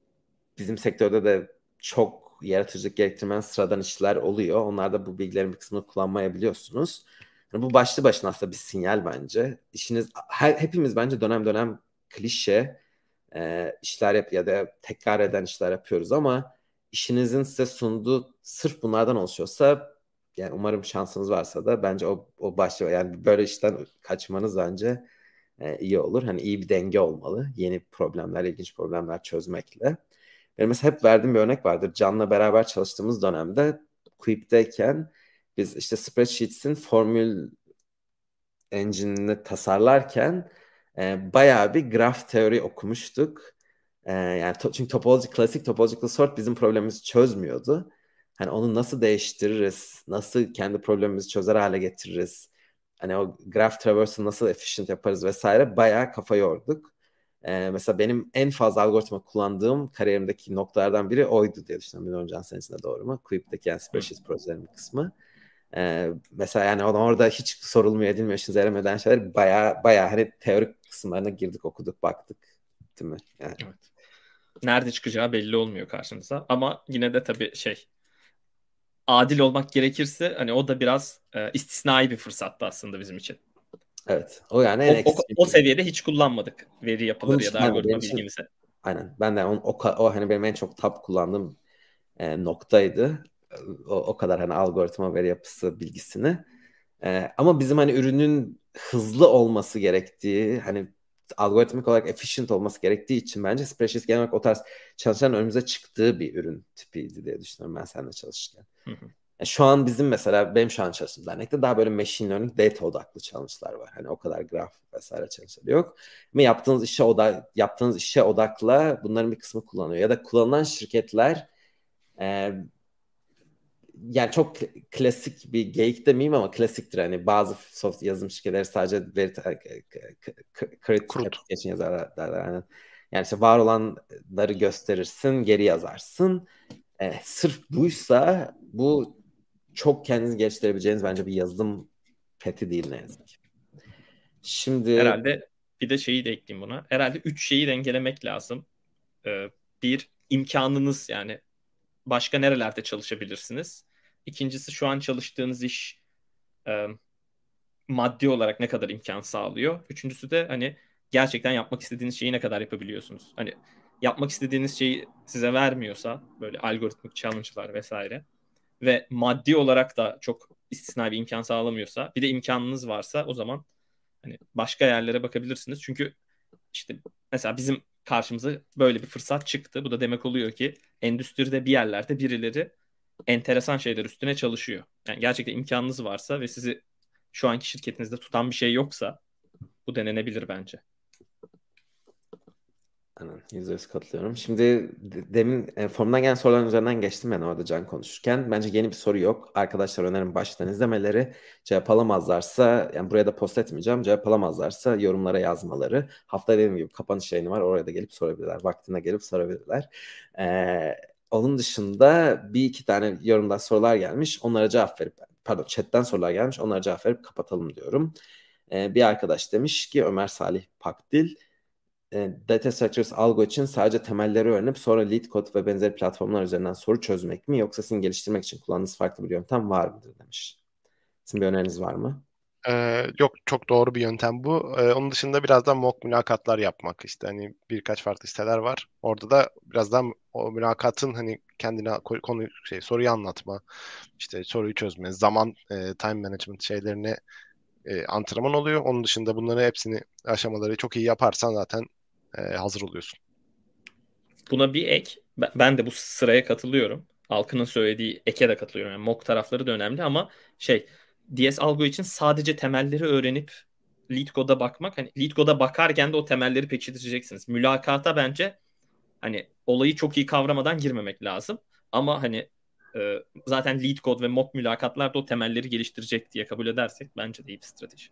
bizim sektörde de çok yaratıcılık gerektirmeyen sıradan işler oluyor. Onlarda bu bilgilerin bir kısmını kullanmayabiliyorsunuz. Yani bu başlı başına aslında bir sinyal bence. İşiniz her, hepimiz bence dönem dönem klişe e, işler yap ya da tekrar eden işler yapıyoruz ama işinizin size sunduğu sırf bunlardan oluşuyorsa yani umarım şansınız varsa da bence o, o başta yani böyle işten kaçmanız bence e, iyi olur. Hani iyi bir denge olmalı. Yeni problemler, ilginç problemler çözmekle. Benim mesela hep verdiğim bir örnek vardır. Can'la beraber çalıştığımız dönemde Quip'teyken biz işte spreadsheets'in formül engine'ini tasarlarken e, bayağı bir graf teori okumuştuk. E, yani to, çünkü topology, klasik topological sort bizim problemimizi çözmüyordu. Hani onu nasıl değiştiririz? Nasıl kendi problemimizi çözer hale getiririz? Hani o graph traversal'ı nasıl efficient yaparız vesaire bayağı kafa yorduk. Ee, mesela benim en fazla algoritma kullandığım kariyerimdeki noktalardan biri oydu diye düşünüyorum. Bilmiyorum Can senin için de doğru mu? Quip'teki yani spreadsheet projelerinin kısmı. Ee, mesela yani orada hiç sorulmuyor edilmiyor işinize yaramıyor şeyler bayağı bayağı hani teorik kısımlarına girdik okuduk baktık değil mi? Yani. Evet. Nerede çıkacağı belli olmuyor karşınıza ama yine de tabii şey adil olmak gerekirse hani o da biraz e, istisnai bir fırsattı aslında bizim için. Evet. O yani en o, o, o seviyede hiç kullanmadık veri yapıları ya da algoritma bilgimizi. Aynen. Ben de on, o, o hani benim en çok tap kullandığım e, noktaydı. O, o kadar hani algoritma veri yapısı bilgisini. E, ama bizim hani ürünün hızlı olması gerektiği hani algoritmik olarak efficient olması gerektiği için bence spreadsheet genel olarak o tarz çalışan önümüze çıktığı bir ürün tipiydi diye düşünüyorum ben seninle çalışırken. Hı hı. Yani şu an bizim mesela benim şu an çalıştığım dernekte daha böyle machine learning data odaklı challenge'lar var. Hani o kadar graf vesaire challenge'lar yok. Ama yaptığınız işe odak yaptığınız işe odakla bunların bir kısmı kullanıyor. Ya da kullanılan şirketler e, yani çok klasik bir geyik demeyeyim ama klasiktir. Hani bazı soft yazılım şirketleri sadece veri kredi için yazarlar derler. Yani, yani işte var olanları gösterirsin, geri yazarsın. E, sırf buysa bu çok kendinizi geliştirebileceğiniz bence bir yazılım peti değil ne yazık ki. Şimdi herhalde bir de şeyi de ekleyeyim buna. Herhalde üç şeyi dengelemek lazım. Ee, bir imkanınız yani başka nerelerde çalışabilirsiniz? İkincisi şu an çalıştığınız iş e, maddi olarak ne kadar imkan sağlıyor. Üçüncüsü de hani gerçekten yapmak istediğiniz şeyi ne kadar yapabiliyorsunuz. Hani yapmak istediğiniz şeyi size vermiyorsa böyle algoritmik challenge'lar vesaire ve maddi olarak da çok istisnai bir imkan sağlamıyorsa bir de imkanınız varsa o zaman hani başka yerlere bakabilirsiniz. Çünkü işte mesela bizim karşımıza böyle bir fırsat çıktı. Bu da demek oluyor ki endüstride bir yerlerde birileri enteresan şeyler üstüne çalışıyor. Yani gerçekten imkanınız varsa ve sizi şu anki şirketinizde tutan bir şey yoksa bu denenebilir bence. Yüzde yüz katılıyorum. Şimdi demin e, formdan gelen soruların üzerinden geçtim ben orada Can konuşurken. Bence yeni bir soru yok. Arkadaşlar önerim baştan izlemeleri. Cevap alamazlarsa, yani buraya da post etmeyeceğim. Cevap alamazlarsa yorumlara yazmaları. Hafta dediğim gibi kapanış yayını var. Oraya da gelip sorabilirler. Vaktine gelip sorabilirler. Ee, onun dışında bir iki tane yorumda sorular gelmiş. Onlara cevap verip, pardon chatten sorular gelmiş. Onlara cevap verip kapatalım diyorum. Ee, bir arkadaş demiş ki Ömer Salih Pakdil e, data structures algo için sadece temelleri öğrenip sonra lead code ve benzeri platformlar üzerinden soru çözmek mi yoksa sizin geliştirmek için kullandığınız farklı bir yöntem var mıdır demiş. Sizin bir öneriniz var mı? Ee, yok çok doğru bir yöntem bu. Ee, onun dışında birazdan mock mülakatlar yapmak işte hani birkaç farklı siteler var. Orada da birazdan o mülakatın hani kendine konu şey soruyu anlatma, işte soruyu çözme, zaman e, time management şeylerini e, antrenman oluyor. Onun dışında bunları hepsini aşamaları çok iyi yaparsan zaten e, hazır oluyorsun. Buna bir ek. Ben de bu sıraya katılıyorum. Alkın'ın söylediği eke de katılıyorum. Yani mock tarafları da önemli ama şey DS Algo için sadece temelleri öğrenip lead code'a bakmak hani lead code'a bakarken de o temelleri pekiştireceksiniz. Mülakata bence hani olayı çok iyi kavramadan girmemek lazım. Ama hani e, zaten lead code ve mock mülakatlar da o temelleri geliştirecek diye kabul edersek bence de iyi bir strateji.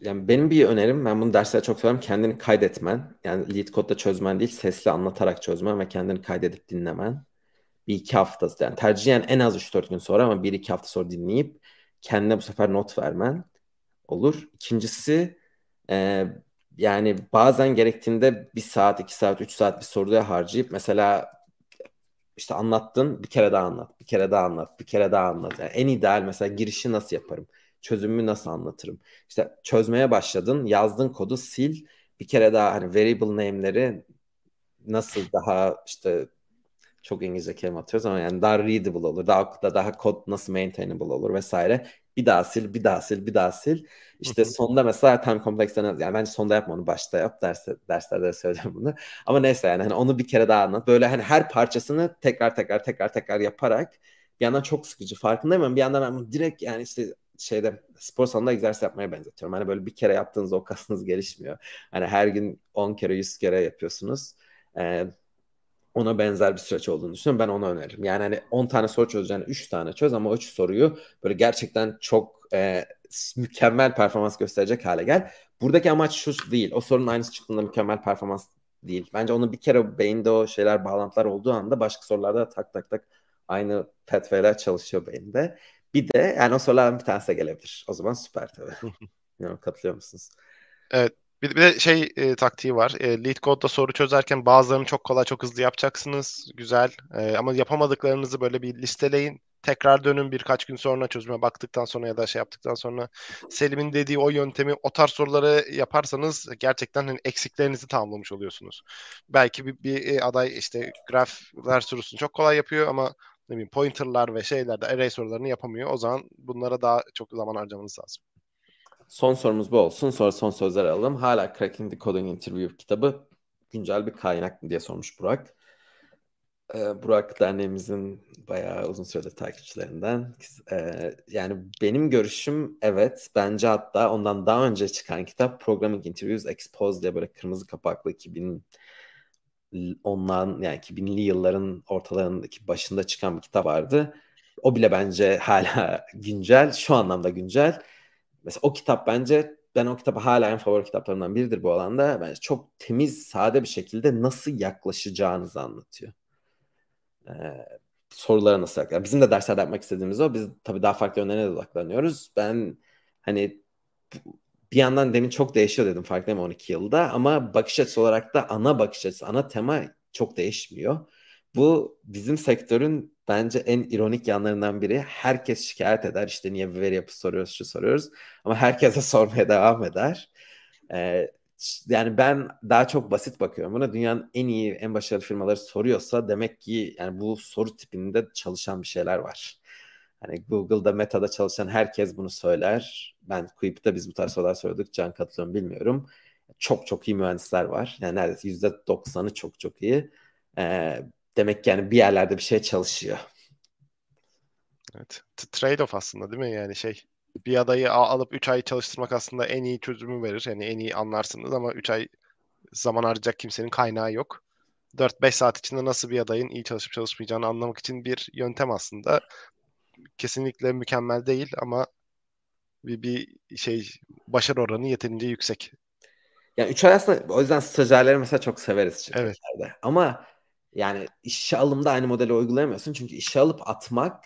Yani benim bir önerim, ben bunu derslere çok söylerim, kendini kaydetmen. Yani lead code'da çözmen değil, sesli anlatarak çözmen ve kendini kaydedip dinlemen. Bir iki hafta, yani tercihen en az 3-4 gün sonra ama bir iki hafta sonra dinleyip kendine bu sefer not vermen olur. İkincisi e, yani bazen gerektiğinde bir saat, iki saat, üç saat bir soruya harcayıp mesela işte anlattın bir kere daha anlat, bir kere daha anlat, bir kere daha anlat. Yani en ideal mesela girişi nasıl yaparım? Çözümümü nasıl anlatırım? İşte çözmeye başladın, yazdın kodu sil, bir kere daha hani variable name'leri nasıl daha işte çok İngilizce kelime atıyoruz ama yani daha readable olur. Daha da daha kod nasıl maintainable olur vesaire. Bir daha sil, bir daha sil, bir daha sil. İşte sonda mesela time complex'ten yani bence sonda yapma onu başta yap. Ders, derslerde söylüyorum bunu. Ama neyse yani hani onu bir kere daha anlat. Böyle hani her parçasını tekrar tekrar tekrar tekrar yaparak bir yandan çok sıkıcı farkındayım ama bir yandan ben direkt yani işte şeyde spor salonunda egzersiz yapmaya benzetiyorum. Hani böyle bir kere yaptığınızda o kasınız gelişmiyor. Hani her gün 10 kere 100 kere yapıyorsunuz. Ee, ona benzer bir süreç olduğunu düşünüyorum. Ben onu öneririm. Yani hani 10 tane soru çözeceğine 3 tane çöz ama 3 soruyu böyle gerçekten çok e, mükemmel performans gösterecek hale gel. Buradaki amaç şu değil. O sorunun aynısı çıktığında mükemmel performans değil. Bence onu bir kere beyinde o şeyler bağlantılar olduğu anda başka sorularda tak tak tak aynı pathway'ler çalışıyor beyinde. Bir de yani o sorulardan bir tanesi gelebilir. O zaman süper tabii. Bilmiyorum katılıyor musunuz? Evet. Bir, bir de şey e, taktiği var. E, lead code'da soru çözerken bazılarını çok kolay çok hızlı yapacaksınız. Güzel. E, ama yapamadıklarınızı böyle bir listeleyin. Tekrar dönün birkaç gün sonra çözüme baktıktan sonra ya da şey yaptıktan sonra Selim'in dediği o yöntemi o tarz soruları yaparsanız gerçekten hani eksiklerinizi tamamlamış oluyorsunuz. Belki bir, bir aday işte grafler sorusunu çok kolay yapıyor ama ne bileyim pointerlar ve şeylerde array sorularını yapamıyor. O zaman bunlara daha çok zaman harcamanız lazım. Son sorumuz bu olsun. Sonra son sözler alalım. Hala Cracking the Coding Interview kitabı güncel bir kaynak mı diye sormuş Burak. Ee, Burak derneğimizin bayağı uzun süredir takipçilerinden. Ee, yani benim görüşüm evet. Bence hatta ondan daha önce çıkan kitap Programming Interviews Exposed diye böyle kırmızı kapaklı 2000 ondan yani 2000'li yılların ortalarındaki başında çıkan bir kitap vardı. O bile bence hala güncel. Şu anlamda güncel. Mesela o kitap bence ben o kitabı hala en favori kitaplarımdan biridir bu alanda. Bence çok temiz, sade bir şekilde nasıl yaklaşacağınızı anlatıyor. Ee, sorulara nasıl yaklaşacağınızı. Bizim de derslerde yapmak istediğimiz o. Biz tabii daha farklı yönlerine de odaklanıyoruz. Ben hani bir yandan demin çok değişiyor dedim farkındayım 12 yılda ama bakış açısı olarak da ana bakış açısı, ana tema çok değişmiyor. Bu bizim sektörün bence en ironik yanlarından biri. Herkes şikayet eder işte niye bir veri yapısı soruyoruz, şu soruyoruz. Ama herkese sormaya devam eder. Ee, yani ben daha çok basit bakıyorum buna. Dünyanın en iyi, en başarılı firmaları soruyorsa demek ki yani bu soru tipinde çalışan bir şeyler var. Hani Google'da, Meta'da çalışan herkes bunu söyler. Ben Quip'te biz bu tarz sorular sorduk. Can katılıyorum bilmiyorum. Çok çok iyi mühendisler var. Yani neredeyse %90'ı çok çok iyi. Ee, demek ki yani bir yerlerde bir şey çalışıyor. Evet. Trade-off aslında değil mi? Yani şey bir adayı alıp 3 ay çalıştırmak aslında en iyi çözümü verir. Yani en iyi anlarsınız ama 3 ay zaman harcayacak kimsenin kaynağı yok. 4-5 saat içinde nasıl bir adayın iyi çalışıp çalışmayacağını anlamak için bir yöntem aslında. Kesinlikle mükemmel değil ama bir, bir şey başarı oranı yeterince yüksek. Yani 3 ay aslında o yüzden stajyerleri mesela çok severiz. Evet. Ama yani işe alımda aynı modeli uygulayamıyorsun. Çünkü işe alıp atmak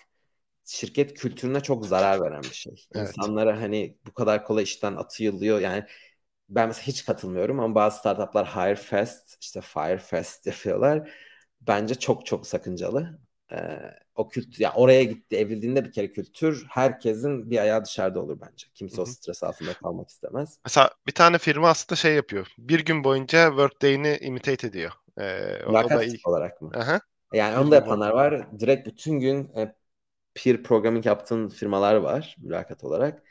şirket kültürüne çok zarar veren bir şey. Evet. İnsanlara hani bu kadar kolay işten atılıyor. Yani ben mesela hiç katılmıyorum ama bazı startuplar hire fast, işte fire fast yapıyorlar. Bence çok çok sakıncalı. Ee, o kültür, yani oraya gitti, evrildiğinde bir kere kültür herkesin bir ayağı dışarıda olur bence. Kimse Hı-hı. o stres altında kalmak istemez. Mesela bir tane firma aslında şey yapıyor. Bir gün boyunca workday'ini imitate ediyor. Ee, da iyi. olarak mı? Aha. Yani onu da yapanlar var. Direkt bütün gün e, peer programming yaptığın firmalar var mülakat olarak.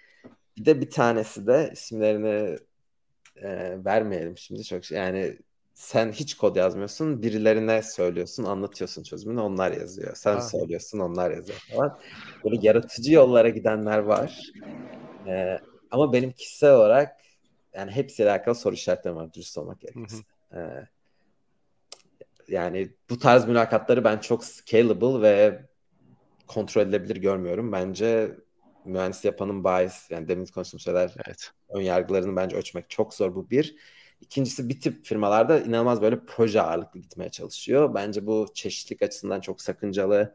Bir de bir tanesi de isimlerini e, vermeyelim şimdi çok yani sen hiç kod yazmıyorsun birilerine söylüyorsun anlatıyorsun çözümünü onlar yazıyor sen ha. söylüyorsun onlar yazıyor falan böyle yaratıcı yollara gidenler var e, ama benim kişisel olarak yani hepsiyle alakalı soru işaretlerim var dürüst olmak gerekirse. E, yani bu tarz mülakatları ben çok scalable ve kontrol edilebilir görmüyorum. Bence mühendis yapanın bias yani demin konuştuğum şeyler evet. ön yargılarını bence ölçmek çok zor bu bir. İkincisi bir tip firmalarda inanılmaz böyle proje ağırlıklı gitmeye çalışıyor. Bence bu çeşitlilik açısından çok sakıncalı.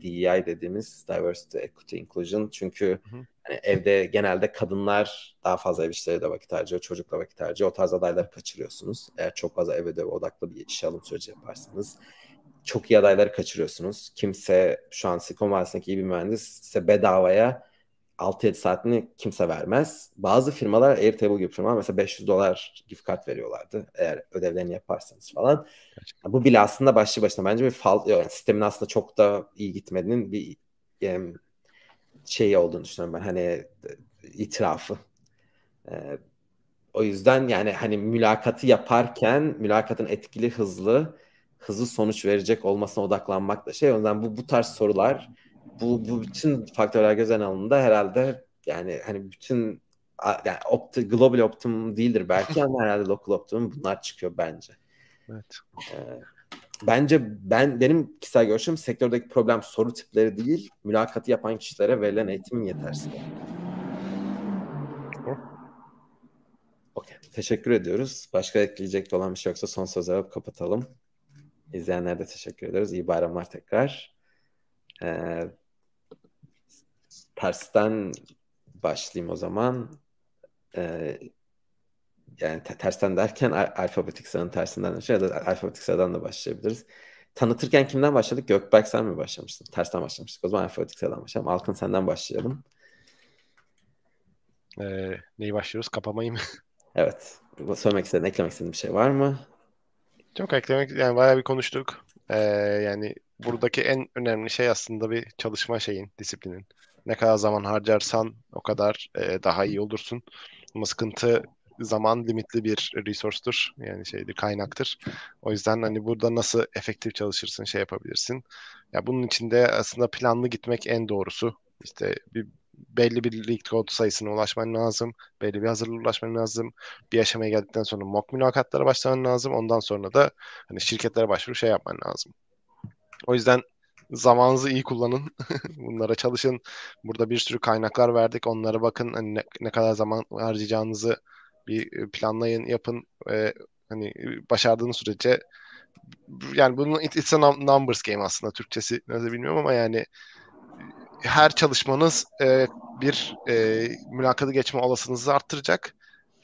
DEI dediğimiz Diversity, Equity, Inclusion. Çünkü hı hı. Hani evde genelde kadınlar daha fazla ev işleriyle vakit harcıyor, çocukla vakit harcıyor. O tarz adayları kaçırıyorsunuz. Eğer çok fazla ev ödevi odaklı bir iş alım süreci yaparsanız çok iyi adayları kaçırıyorsunuz. Kimse şu an Silikon Vadisi'ndeki iyi bir mühendis size bedavaya 6-7 saatini kimse vermez. Bazı firmalar Airtable gibi firmalar mesela 500 dolar gift card veriyorlardı eğer ödevlerini yaparsanız falan. Gerçekten. Bu bile aslında başlı başına bence bir fal, yani sistemin aslında çok da iyi gitmediğinin bir yani, şeyi olduğunu düşünüyorum ben hani itirafı. Ee, o yüzden yani hani mülakatı yaparken mülakatın etkili, hızlı, hızlı sonuç verecek olmasına odaklanmak da şey. O yüzden bu bu tarz sorular bu, bu bütün faktörler göz alındığında herhalde yani hani bütün yani opti, global optimum değildir belki ama herhalde local optimum bunlar çıkıyor bence. Evet. Ee, bence ben benim kişisel görüşüm sektördeki problem soru tipleri değil, mülakatı yapan kişilere verilen eğitimin yetersizliği. Okey. Teşekkür ediyoruz. Başka ekleyecek olan bir şey yoksa son söz alıp kapatalım. İzleyenlere de teşekkür ederiz. İyi bayramlar tekrar. Ee, tersten başlayayım o zaman. Ee, yani tersten derken alfabetik sıranın tersinden ya da alfabetik sıradan da başlayabiliriz. Tanıtırken kimden başladık? Gökberk sen mi başlamıştın? Tersten başlamıştık. O zaman alfabetik sıradan başlayalım. Alkın senden başlayalım. Ee, neyi başlıyoruz? Kapamayı mı? evet. Söylemek istediğin, eklemek istediğin bir şey var mı? Çok eklemek, yani bayağı bir konuştuk. Ee, yani buradaki en önemli şey aslında bir çalışma şeyin, disiplinin. Ne kadar zaman harcarsan o kadar e, daha iyi olursun. Ama sıkıntı zaman limitli bir resource'tur. Yani şeydir, kaynaktır. O yüzden hani burada nasıl efektif çalışırsın, şey yapabilirsin. Ya bunun içinde aslında planlı gitmek en doğrusu. İşte bir belli bir lead code sayısına ulaşman lazım. Belli bir hazırlığa ulaşman lazım. Bir aşamaya geldikten sonra mock mülakatlara başlaman lazım. Ondan sonra da hani şirketlere başvuru şey yapman lazım. O yüzden zamanınızı iyi kullanın. Bunlara çalışın. Burada bir sürü kaynaklar verdik. Onlara bakın. Hani ne, ne kadar zaman harcayacağınızı bir e, planlayın, yapın. Ve hani başardığınız sürece yani bunun it's a numbers game aslında Türkçesi nasıl bilmiyorum ama yani her çalışmanız e, bir e, mülakatı geçme olasılığınızı arttıracak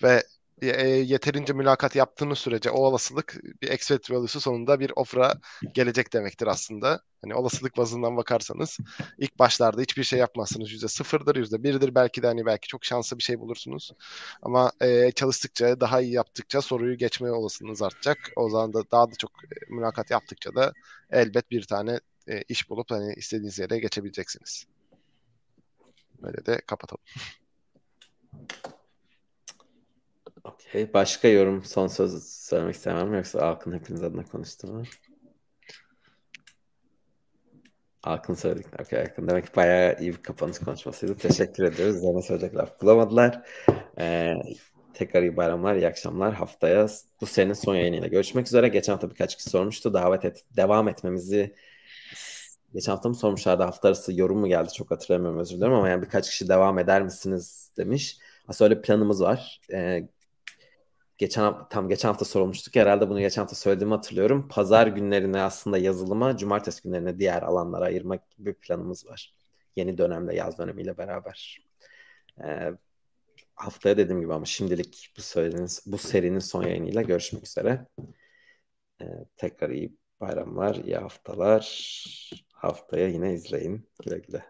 ve e, yeterince mülakat yaptığınız sürece o olasılık bir expected sonunda bir offer'a gelecek demektir aslında. Hani olasılık bazından bakarsanız ilk başlarda hiçbir şey yapmazsınız. Yüzde sıfırdır, yüzde birdir. Belki de hani belki çok şanslı bir şey bulursunuz. Ama e, çalıştıkça, daha iyi yaptıkça soruyu geçme olasılığınız artacak. O zaman da daha da çok e, mülakat yaptıkça da elbet bir tane e, iş bulup hani istediğiniz yere geçebileceksiniz. Böyle de kapatalım. Okey. Başka yorum, son söz söylemek istemem yoksa Alkın hepiniz adına konuştu mu? Akın söyledikler. Okay, Akın. Demek ki bayağı iyi bir kapanış konuşmasıydı. Teşekkür ediyoruz. Üzerine söyleyecek laf bulamadılar. Ee, tekrar iyi bayramlar, iyi akşamlar. Haftaya bu senin son yayınıyla görüşmek üzere. Geçen hafta birkaç kişi sormuştu. Davet et, devam etmemizi geçen hafta mı sormuşlardı hafta arası yorum mu geldi çok hatırlamıyorum özür dilerim ama yani birkaç kişi devam eder misiniz demiş. Aslında öyle planımız var. Ee, geçen tam geçen hafta sorulmuştuk. Herhalde bunu geçen hafta söylediğimi hatırlıyorum. Pazar günlerine aslında yazılıma, cumartesi günlerine diğer alanlara ayırmak gibi bir planımız var. Yeni dönemde, yaz dönemiyle beraber. Ee, haftaya dediğim gibi ama şimdilik bu serinin, bu serinin son yayınıyla görüşmek üzere. Ee, tekrar iyi bayramlar, iyi haftalar. Haftaya yine izleyin. Güle güle.